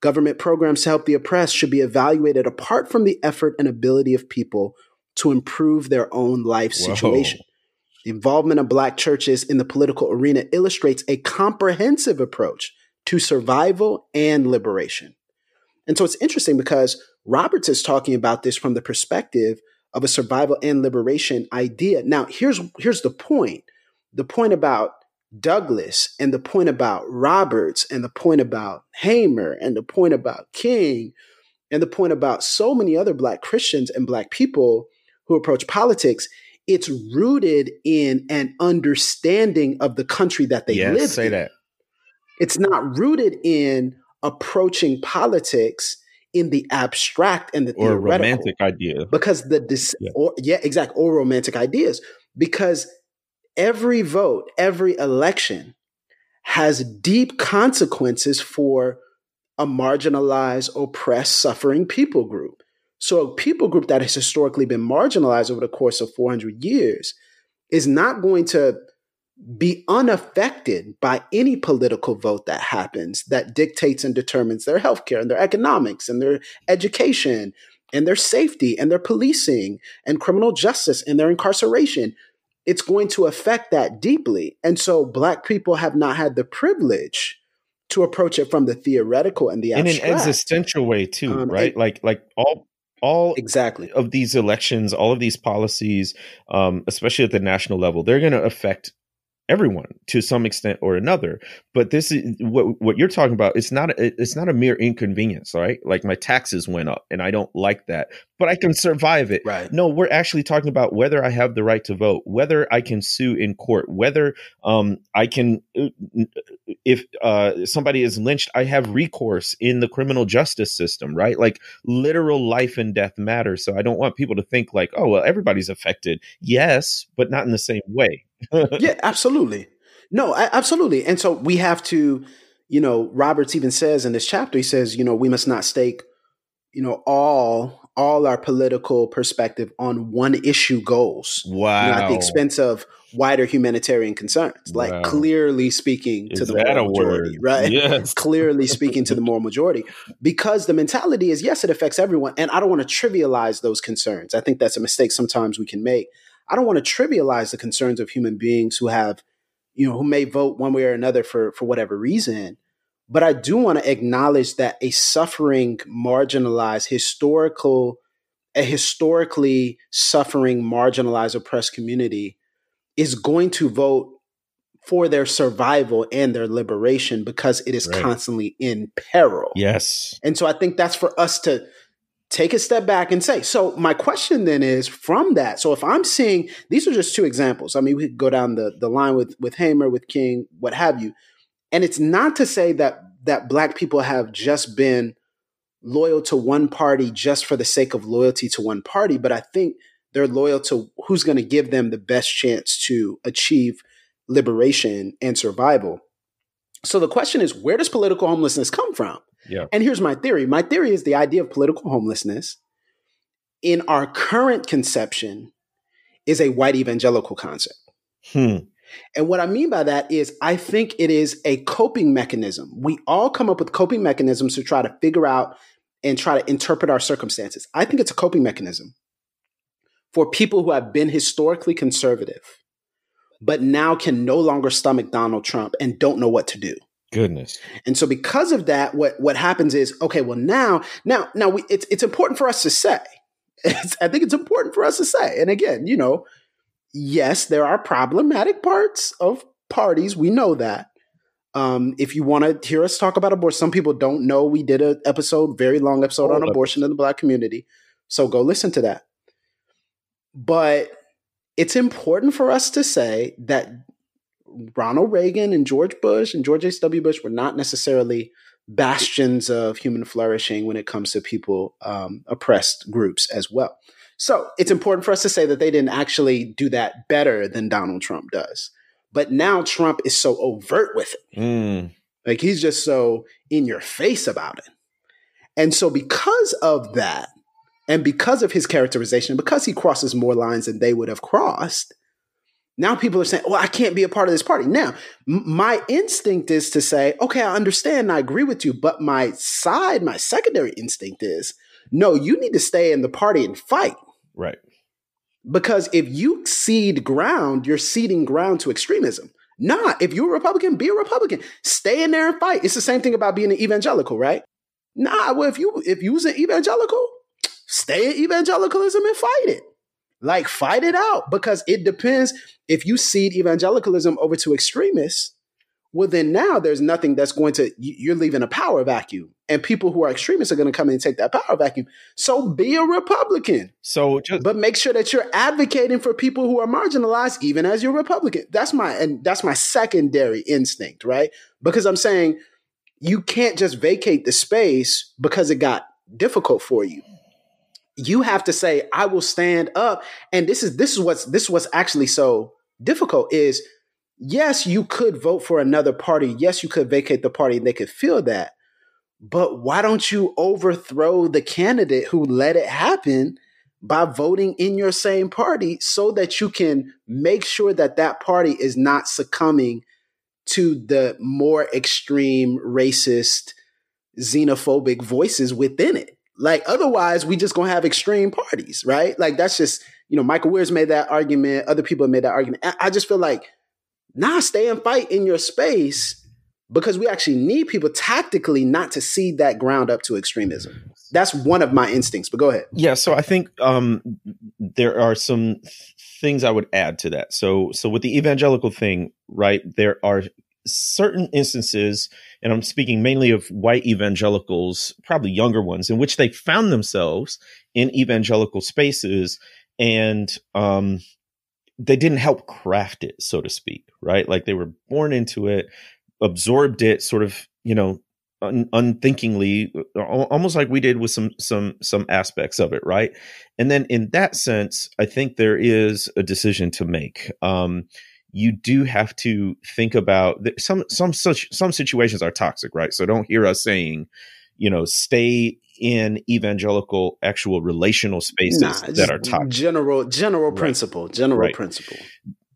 Government programs to help the oppressed should be evaluated apart from the effort and ability of people to improve their own life situation. Whoa. The involvement of Black churches in the political arena illustrates a comprehensive approach to survival and liberation. And so it's interesting because Roberts is talking about this from the perspective of a survival and liberation idea. Now, here's here's the point. The point about Douglass and the point about Roberts and the point about Hamer and the point about King and the point about so many other black Christians and black people who approach politics, it's rooted in an understanding of the country that they yes, live say in. that. It's not rooted in approaching politics in the abstract and the or romantic idea because the dis- yeah. Or, yeah exact or romantic ideas because every vote every election has deep consequences for a marginalized oppressed suffering people group so a people group that has historically been marginalized over the course of 400 years is not going to be unaffected by any political vote that happens that dictates and determines their healthcare and their economics and their education and their safety and their policing and criminal justice and their incarceration. It's going to affect that deeply. And so black people have not had the privilege to approach it from the theoretical and the abstract. in an existential way too, um, right? It, like like all all exactly. of these elections, all of these policies, um, especially at the national level, they're going to affect everyone to some extent or another. But this is what what you're talking about it's not a, it's not a mere inconvenience right? Like my taxes went up and i don't like that but i can survive it. Right. no we're actually talking about whether i have the right to vote whether i can sue in court whether um i can uh, if uh somebody is lynched i have recourse in the criminal justice system right? Like literal life and death matter. So i don't want people to think like oh well everybody's affected. Yes but not in the same way (laughs) yeah, absolutely. No, a- absolutely. And so we have to, you know, Roberts even says in this chapter, he says, you know, we must not stake, you know, all all our political perspective on one issue goals. wow you know, at the expense of wider humanitarian concerns, like Wow. clearly speaking to the moral majority, word right? yes (laughs) clearly speaking to the moral majority because the mentality is yes it affects everyone and i don't want to trivialize those concerns i think that's a mistake sometimes we can make i don't want to trivialize the concerns of human beings who have you know who may vote one way or another for for whatever reason but i do want to acknowledge that a suffering marginalized historical a historically suffering marginalized oppressed community is going to vote for their survival and their liberation because it is Right. constantly in peril. yes And so I think that's for us to take a step back and say. So my question then is from that. So if I'm seeing these are just two examples. I mean, we could go down the, the line with with Hamer, with King, what have you. And it's not to say that that black people have just been loyal to one party just for the sake of loyalty to one party, but I think they're loyal to who's going to give them the best chance to achieve liberation and survival. So the question is, where does political homelessness come from? Yeah. And here's my theory. My theory is the idea of political homelessness in our current conception is a white evangelical concept. hmm. And what I mean by that is, I think it is a coping mechanism. We all come up with coping mechanisms to try to figure out and try to interpret our circumstances. I think it's a coping mechanism for people who have been historically conservative, but now can no longer stomach Donald Trump and don't know what to do. Goodness And so because of that, what what happens is, okay, well now, now, now we, it's it's important for us to say. (laughs) It's, I think it's important for us to say. And again, you know, yes, there are problematic parts of parties. We know that. Um, if you want to hear us talk about abortion, some people don't know we did an episode, very long episode on abortion in the black community. So go listen to that. But it's important for us to say that Ronald Reagan and George Bush and George H.W. Bush were not necessarily bastions of human flourishing when it comes to people, um, oppressed groups as well. So it's important for us to say that they didn't actually do that better than Donald Trump does. But now Trump is so overt with it. Mm. Like he's just so in your face about it. And so because of that, and because of his characterization, because he crosses more lines than they would have crossed, now people are saying, well, I can't be a part of this party. Now, m- my instinct is to say, okay, I understand, and I agree with you, but my side, my secondary instinct is, no, you need to stay in the party and fight. right Because if you cede ground, you're ceding ground to extremism. Nah, if you're a Republican, be a Republican. Stay in there and fight. It's the same thing about being an evangelical, right? Nah, well, if you if you was an evangelical, stay in evangelicalism and fight it. Like fight it out because it depends. If you cede evangelicalism over to extremists, well, then now there's nothing that's going to you- you're leaving a power vacuum, and people who are extremists are going to come in and take that power vacuum. So be a Republican. so just But make sure that you're advocating for people who are marginalized, even as you're Republican. That's my and that's my secondary instinct, right? Because I'm saying you can't just vacate the space because it got difficult for you. You have to say, I will stand up. And this is this is what's this is what's actually so difficult is yes, you could vote for another party. Yes, you could vacate the party and they could feel that. But why don't you overthrow the candidate who let it happen by voting in your same party so that you can make sure that that party is not succumbing to the more extreme racist xenophobic voices within it like otherwise we just gonna have extreme parties right like that's just you know michael Wear's made that argument other people have made that argument I- just feel like nah stay and fight in your space because we actually need people tactically not to cede that ground up to extremism that's one of my instincts but go ahead yeah so i think um there are some things I would add to that. So, so with the evangelical thing, right? There are certain instances, and I'm speaking mainly of white evangelicals, probably younger ones, in which they found themselves in evangelical spaces and um, they didn't help craft it, so to speak, right? Like they were born into it, absorbed it, sort of, you know, un- unthinkingly, almost like we did with some some some aspects of it, right? And then in that sense, I think there is a decision to make. Um, you do have to think about some some such some situations are toxic, right? So don't hear us saying, you know, stay in evangelical actual relational spaces nah, that are toxic. General general right. principle, general right. principle.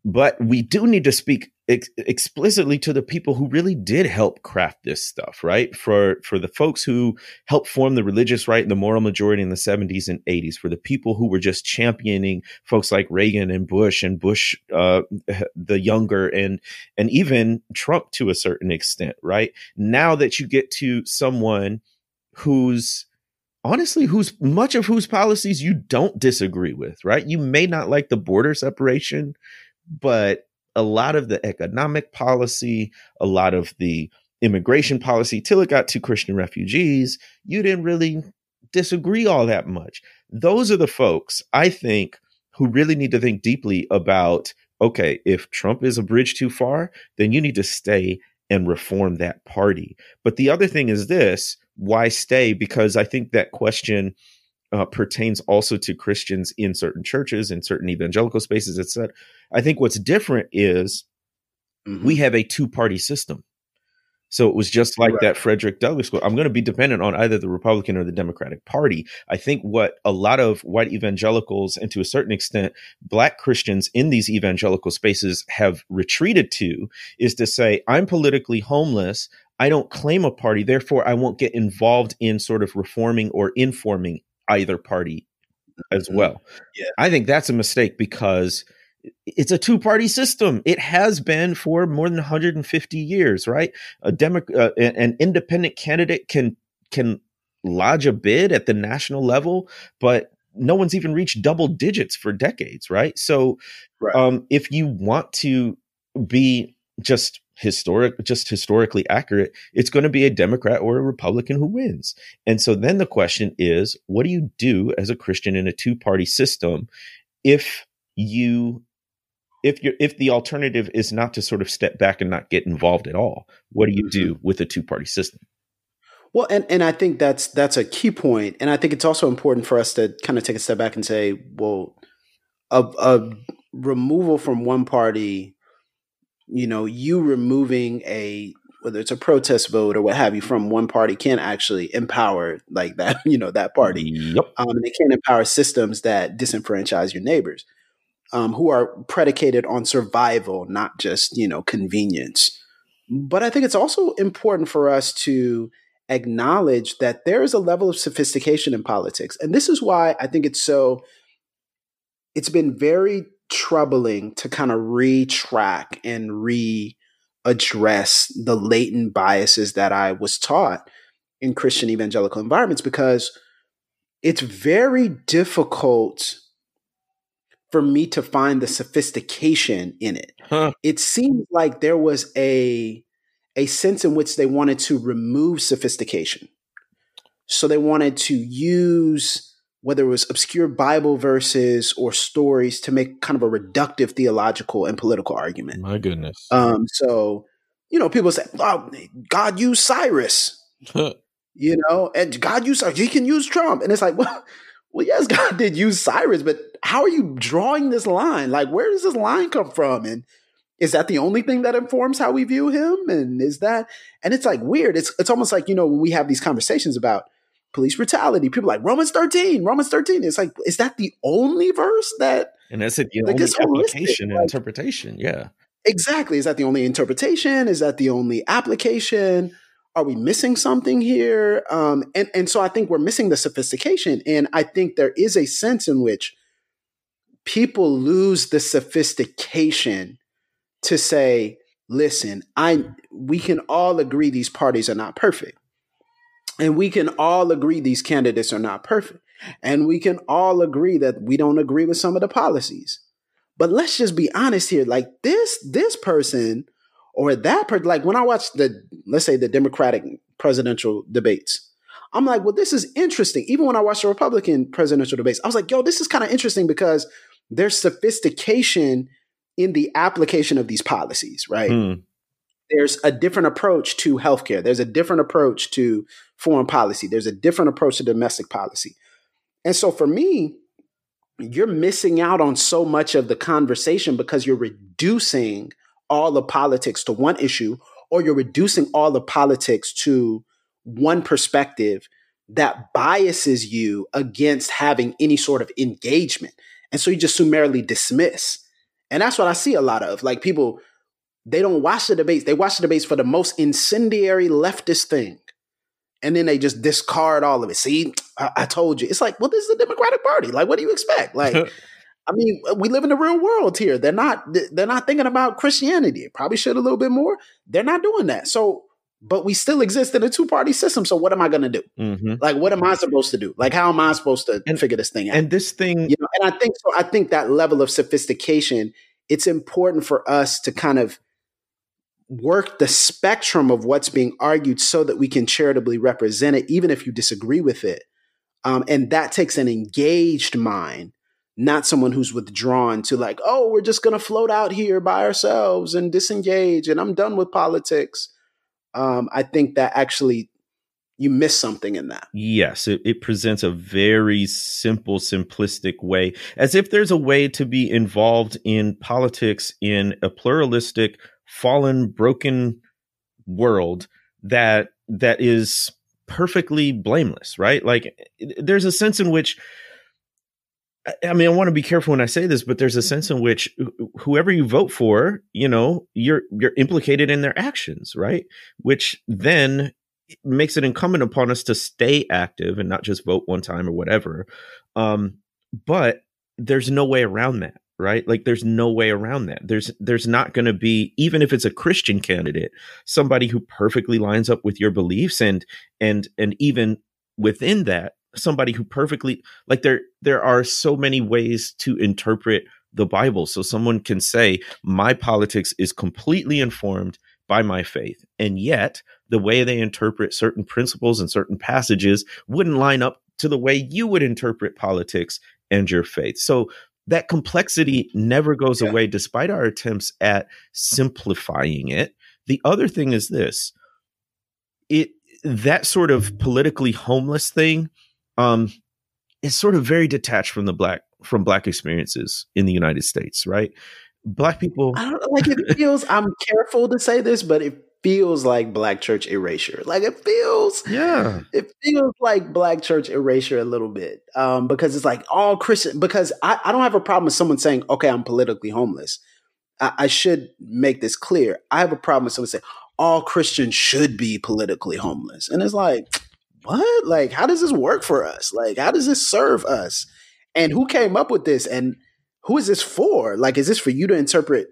But we do need to speak ex- explicitly to the people who really did help craft this stuff, right? For for the folks who helped form the religious right and the moral majority in the 70s and 80s, for the people who were just championing folks like Reagan and Bush and Bush uh, (laughs) the younger and and even Trump to a certain extent, right? Now that you get to someone who's honestly whose much of whose policies you don't disagree with, right? You may not like the border separation, but a lot of the economic policy, a lot of the immigration policy, till it got to Christian refugees, you didn't really disagree all that much. Those are the folks I think who really need to think deeply about okay, if Trump is a bridge too far, then you need to stay and reform that party. But the other thing is this why stay? Because I think that question uh, pertains also to Christians in certain churches, in certain evangelical spaces, etc. I think what's different is mm-hmm. we have a two party system. So it was just like right. that Frederick Douglass quote. I'm going to be dependent on either the Republican or the Democratic Party. I think what a lot of white evangelicals and to a certain extent black Christians in these evangelical spaces have retreated to is to say, I'm politically homeless. I don't claim a party. Therefore, I won't get involved in sort of reforming or informing either party as mm-hmm. well. Yeah. I think that's a mistake because it's a two party system. It has been for more than 150 years, right? A demo, uh, an independent candidate can can lodge a bid at the national level, but no one's even reached double digits for decades, right? So, right. Um, if you want to be just historic just historically accurate it's going to be a democrat or a republican who wins and so then the question is what do you do as a christian in a two party system if you if you if the alternative is not to sort of step back and not get involved at all what do you do mm-hmm. with a two party system well and and i think that's that's a key point and i think it's also important for us to kind of take a step back and say well a, a removal from one party you know, you removing a whether it's a protest vote or what have you from one party can actually empower like that, (laughs) you know, that party. Yep. Um, and they can empower systems that disenfranchise your neighbors, um, who are predicated on survival, not just you know convenience. But I think it's also important for us to acknowledge that there is a level of sophistication in politics, and this is why I think it's so. It's been very troubling to kind of retrack and readdress the latent biases that I was taught in Christian evangelical environments because it's very difficult for me to find the sophistication in it. Huh. It seems like there was a a sense in which they wanted to remove sophistication. So they wanted to use whether it was obscure Bible verses or stories to make kind of a reductive theological and political argument. My goodness. Um, so, you know, people say, oh, God used Cyrus, you know, and God used, he can use Trump. And it's like, (laughs) well, well, yes, God (laughs) did use Cyrus, but how are you drawing this line? Like, where does this line come from? And is that the only thing that informs how we view him? And is that, and it's like weird. It's, it's almost like, you know, when we have these conversations about, police brutality. People like Romans 13, Romans 13. It's like, is that the only verse that and that's it, the like, only application and like, interpretation. Yeah. Exactly. Is that the only interpretation? Is that the only application? Are we missing something here? Um, and, and so I think we're missing the sophistication. And I think there is a sense in which people lose the sophistication to say, listen, I we can all agree these parties are not perfect. And we can all agree these candidates are not perfect. And we can all agree that we don't agree with some of the policies. But let's just be honest here. Like this, this person or that person, like when I watch the, let's say the Democratic presidential debates, I'm like, well, this is interesting. Even when I watch the Republican presidential debates, I was like, yo, this is kind of interesting because there's sophistication in the application of these policies, right? Hmm. There's a different approach to healthcare. There's a different approach to foreign policy. There's a different approach to domestic policy. And so for me, you're missing out on so much of the conversation because you're reducing all the politics to one issue or you're reducing all the politics to one perspective that biases you against having any sort of engagement. And so you just summarily dismiss. And that's what I see a lot of. Like people, they don't watch the debates. They watch the debates for the most incendiary leftist thing. And then they just discard all of it. See, I, I told you. It's like, well, this is the Democratic Party. Like, what do you expect? Like, (laughs) I mean, we live in the real world here. They're not they're not thinking about Christianity. Probably should a little bit more. They're not doing that. So but we still exist in a two party system. So what am I going to do? Mm-hmm. Like, what am I supposed to do? Like, how am I supposed to and, figure this thing out? And this thing, you know, and I think so. I think that level of sophistication, it's important for us to kind of work the spectrum of what's being argued so that we can charitably represent it, even if you disagree with it. Um, and that takes an engaged mind, not someone who's withdrawn to like, oh, we're just going to float out here by ourselves and disengage, and I'm done with politics um, I think that actually you miss something in that. Yes, it, it, presents a very simple, simplistic way, as if there's a way to be involved in politics in a pluralistic, fallen, broken world that that is perfectly blameless, right? Like there's a sense in which I mean, I want to be careful when I say this, but there's a sense in which whoever you vote for, you know, you're you're implicated in their actions, right? Which then makes it incumbent upon us to stay active and not just vote one time or whatever. Um, but there's no way around that, right? Like there's no way around that. There's there's not going to be even if it's a Christian candidate, somebody who perfectly lines up with your beliefs and and and even within that somebody who perfectly like there there are so many ways to interpret the bible so someone can say my politics is completely informed by my faith and yet the way they interpret certain principles and certain passages wouldn't line up to the way you would interpret politics and your faith so that complexity never goes yeah. away despite our attempts at simplifying it the other thing is this it that sort of politically homeless thing um, is sort of very detached from the black from black experiences in the United States, right? Black people. I don't like it feels. I'm careful to say this, but it feels like black church erasure. Like it feels, yeah, it feels like black church erasure a little bit, um, because it's like all Christian. Because I, I don't have a problem with someone saying, "Okay, I'm politically homeless." I, I should make this clear. I have a problem with someone saying all Christians should be politically homeless, and it's like what? Like, how does this work for us? Like, how does this serve us? And who came up with this? And who is this for? Like, is this for you to interpret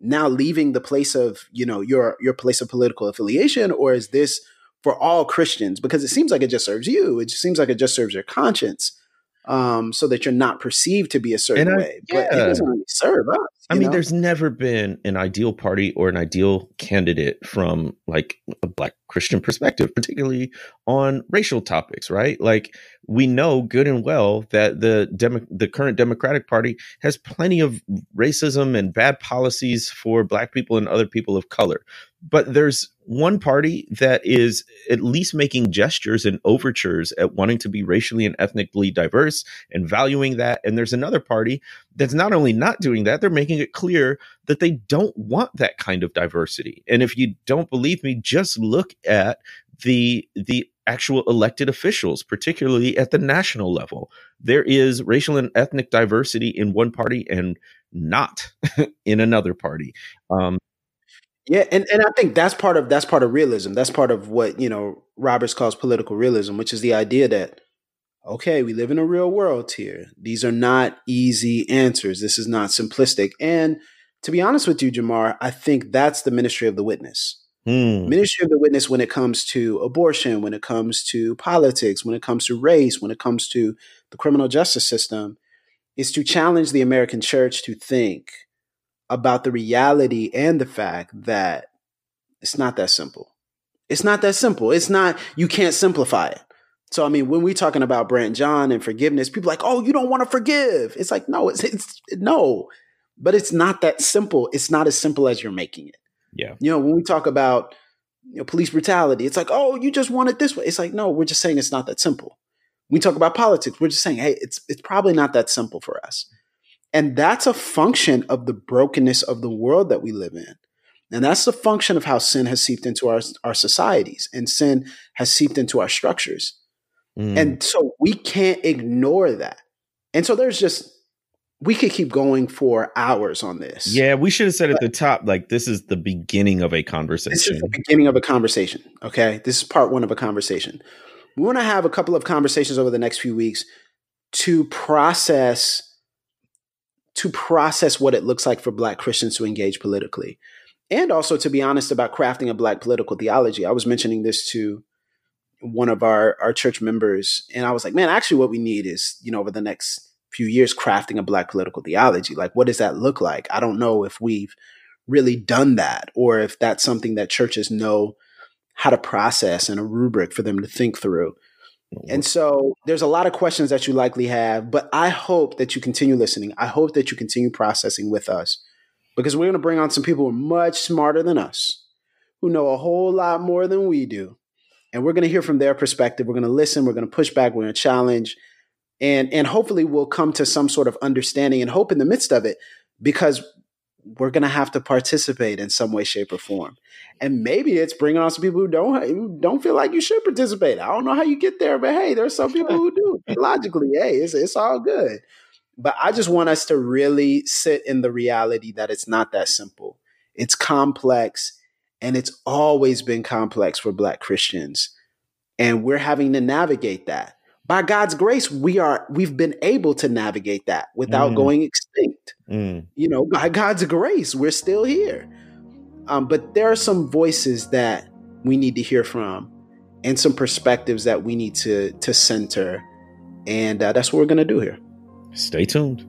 now leaving the place of, you know, your your place of political affiliation, or is this for all Christians? Because it seems like it just serves you. It seems like it just serves your conscience um, so that you're not perceived to be a certain I, way. But it doesn't really serve us. I mean, know? there's never been an ideal party or an ideal candidate from like a black Christian perspective, particularly on racial topics, right? Like we know good and well that the Demo- the current Democratic Party has plenty of racism and bad policies for black people and other people of color. But there's one party that is at least making gestures and overtures at wanting to be racially and ethnically diverse and valuing that. And there's another party that's not only not doing that, they're making it clear that they don't want that kind of diversity. And if you don't believe me, just look at the the actual elected officials, particularly at the national level. There is racial and ethnic diversity in one party and not (laughs) in another party. Um, yeah, and, and I think that's part of that's part of realism. That's part of what you know Roberts calls political realism, which is the idea that okay, we live in a real world here. These are not easy answers. This is not simplistic. And to be honest with you, Jemar, I think that's the ministry of the witness. Hmm. Ministry of the witness when it comes to abortion, when it comes to politics, when it comes to race, when it comes to the criminal justice system, is to challenge the American church to think about the reality and the fact that it's not that simple. It's not that simple. It's not, you can't simplify it. So, I mean, when we're talking about Brandt Jean and forgiveness, people like, oh, you don't want to forgive. It's like, no, it's, it's no, but it's not that simple. It's not as simple as you're making it. Yeah. You know, when we talk about you know, police brutality, it's like, oh, you just want it this way. It's like, no, we're just saying it's not that simple. When we talk about politics, we're just saying, hey, it's it's probably not that simple for us. And that's a function of the brokenness of the world that we live in. And that's a function of how sin has seeped into our, our societies and sin has seeped into our structures. Mm. And so we can't ignore that. And so there's just, we could keep going for hours on this. Yeah, we should have said but at the top, like, this is the beginning of a conversation. This is the beginning of a conversation. Okay. This is part one of a conversation. We want to have a couple of conversations over the next few weeks to process to process what it looks like for black Christians to engage politically. And also to be honest about crafting a black political theology. I was mentioning this to one of our our church members and I was like, man, actually what we need is, you know, over the next few years crafting a black political theology. Like what does that look like? I don't know if we've really done that or if that's something that churches know how to process and a rubric for them to think through. And so there's a lot of questions that you likely have, but I hope that you continue listening. I hope that you continue processing with us because we're going to bring on some people who are much smarter than us, who know a whole lot more than we do and we're going to hear from their perspective. We're going to listen. We're going to push back. We're going to challenge, and and hopefully we'll come to some sort of understanding and hope in the midst of it, because we're going to have to participate in some way, shape, or form. And maybe it's bringing on some people who don't who don't feel like you should participate. I don't know how you get there, but hey, there's some people who do. (laughs) Logically, hey, it's it's all good. But I just want us to really sit in the reality that it's not that simple. It's complex and it's always been complex for Black Christians. And we're having to navigate that. By God's grace, we are we've been able to navigate that without mm. going extinct. Mm. You know, by God's grace, we're still here. Um, but there are some voices that we need to hear from, and some perspectives that we need to to center, and uh, that's what we're going to do here. Stay tuned.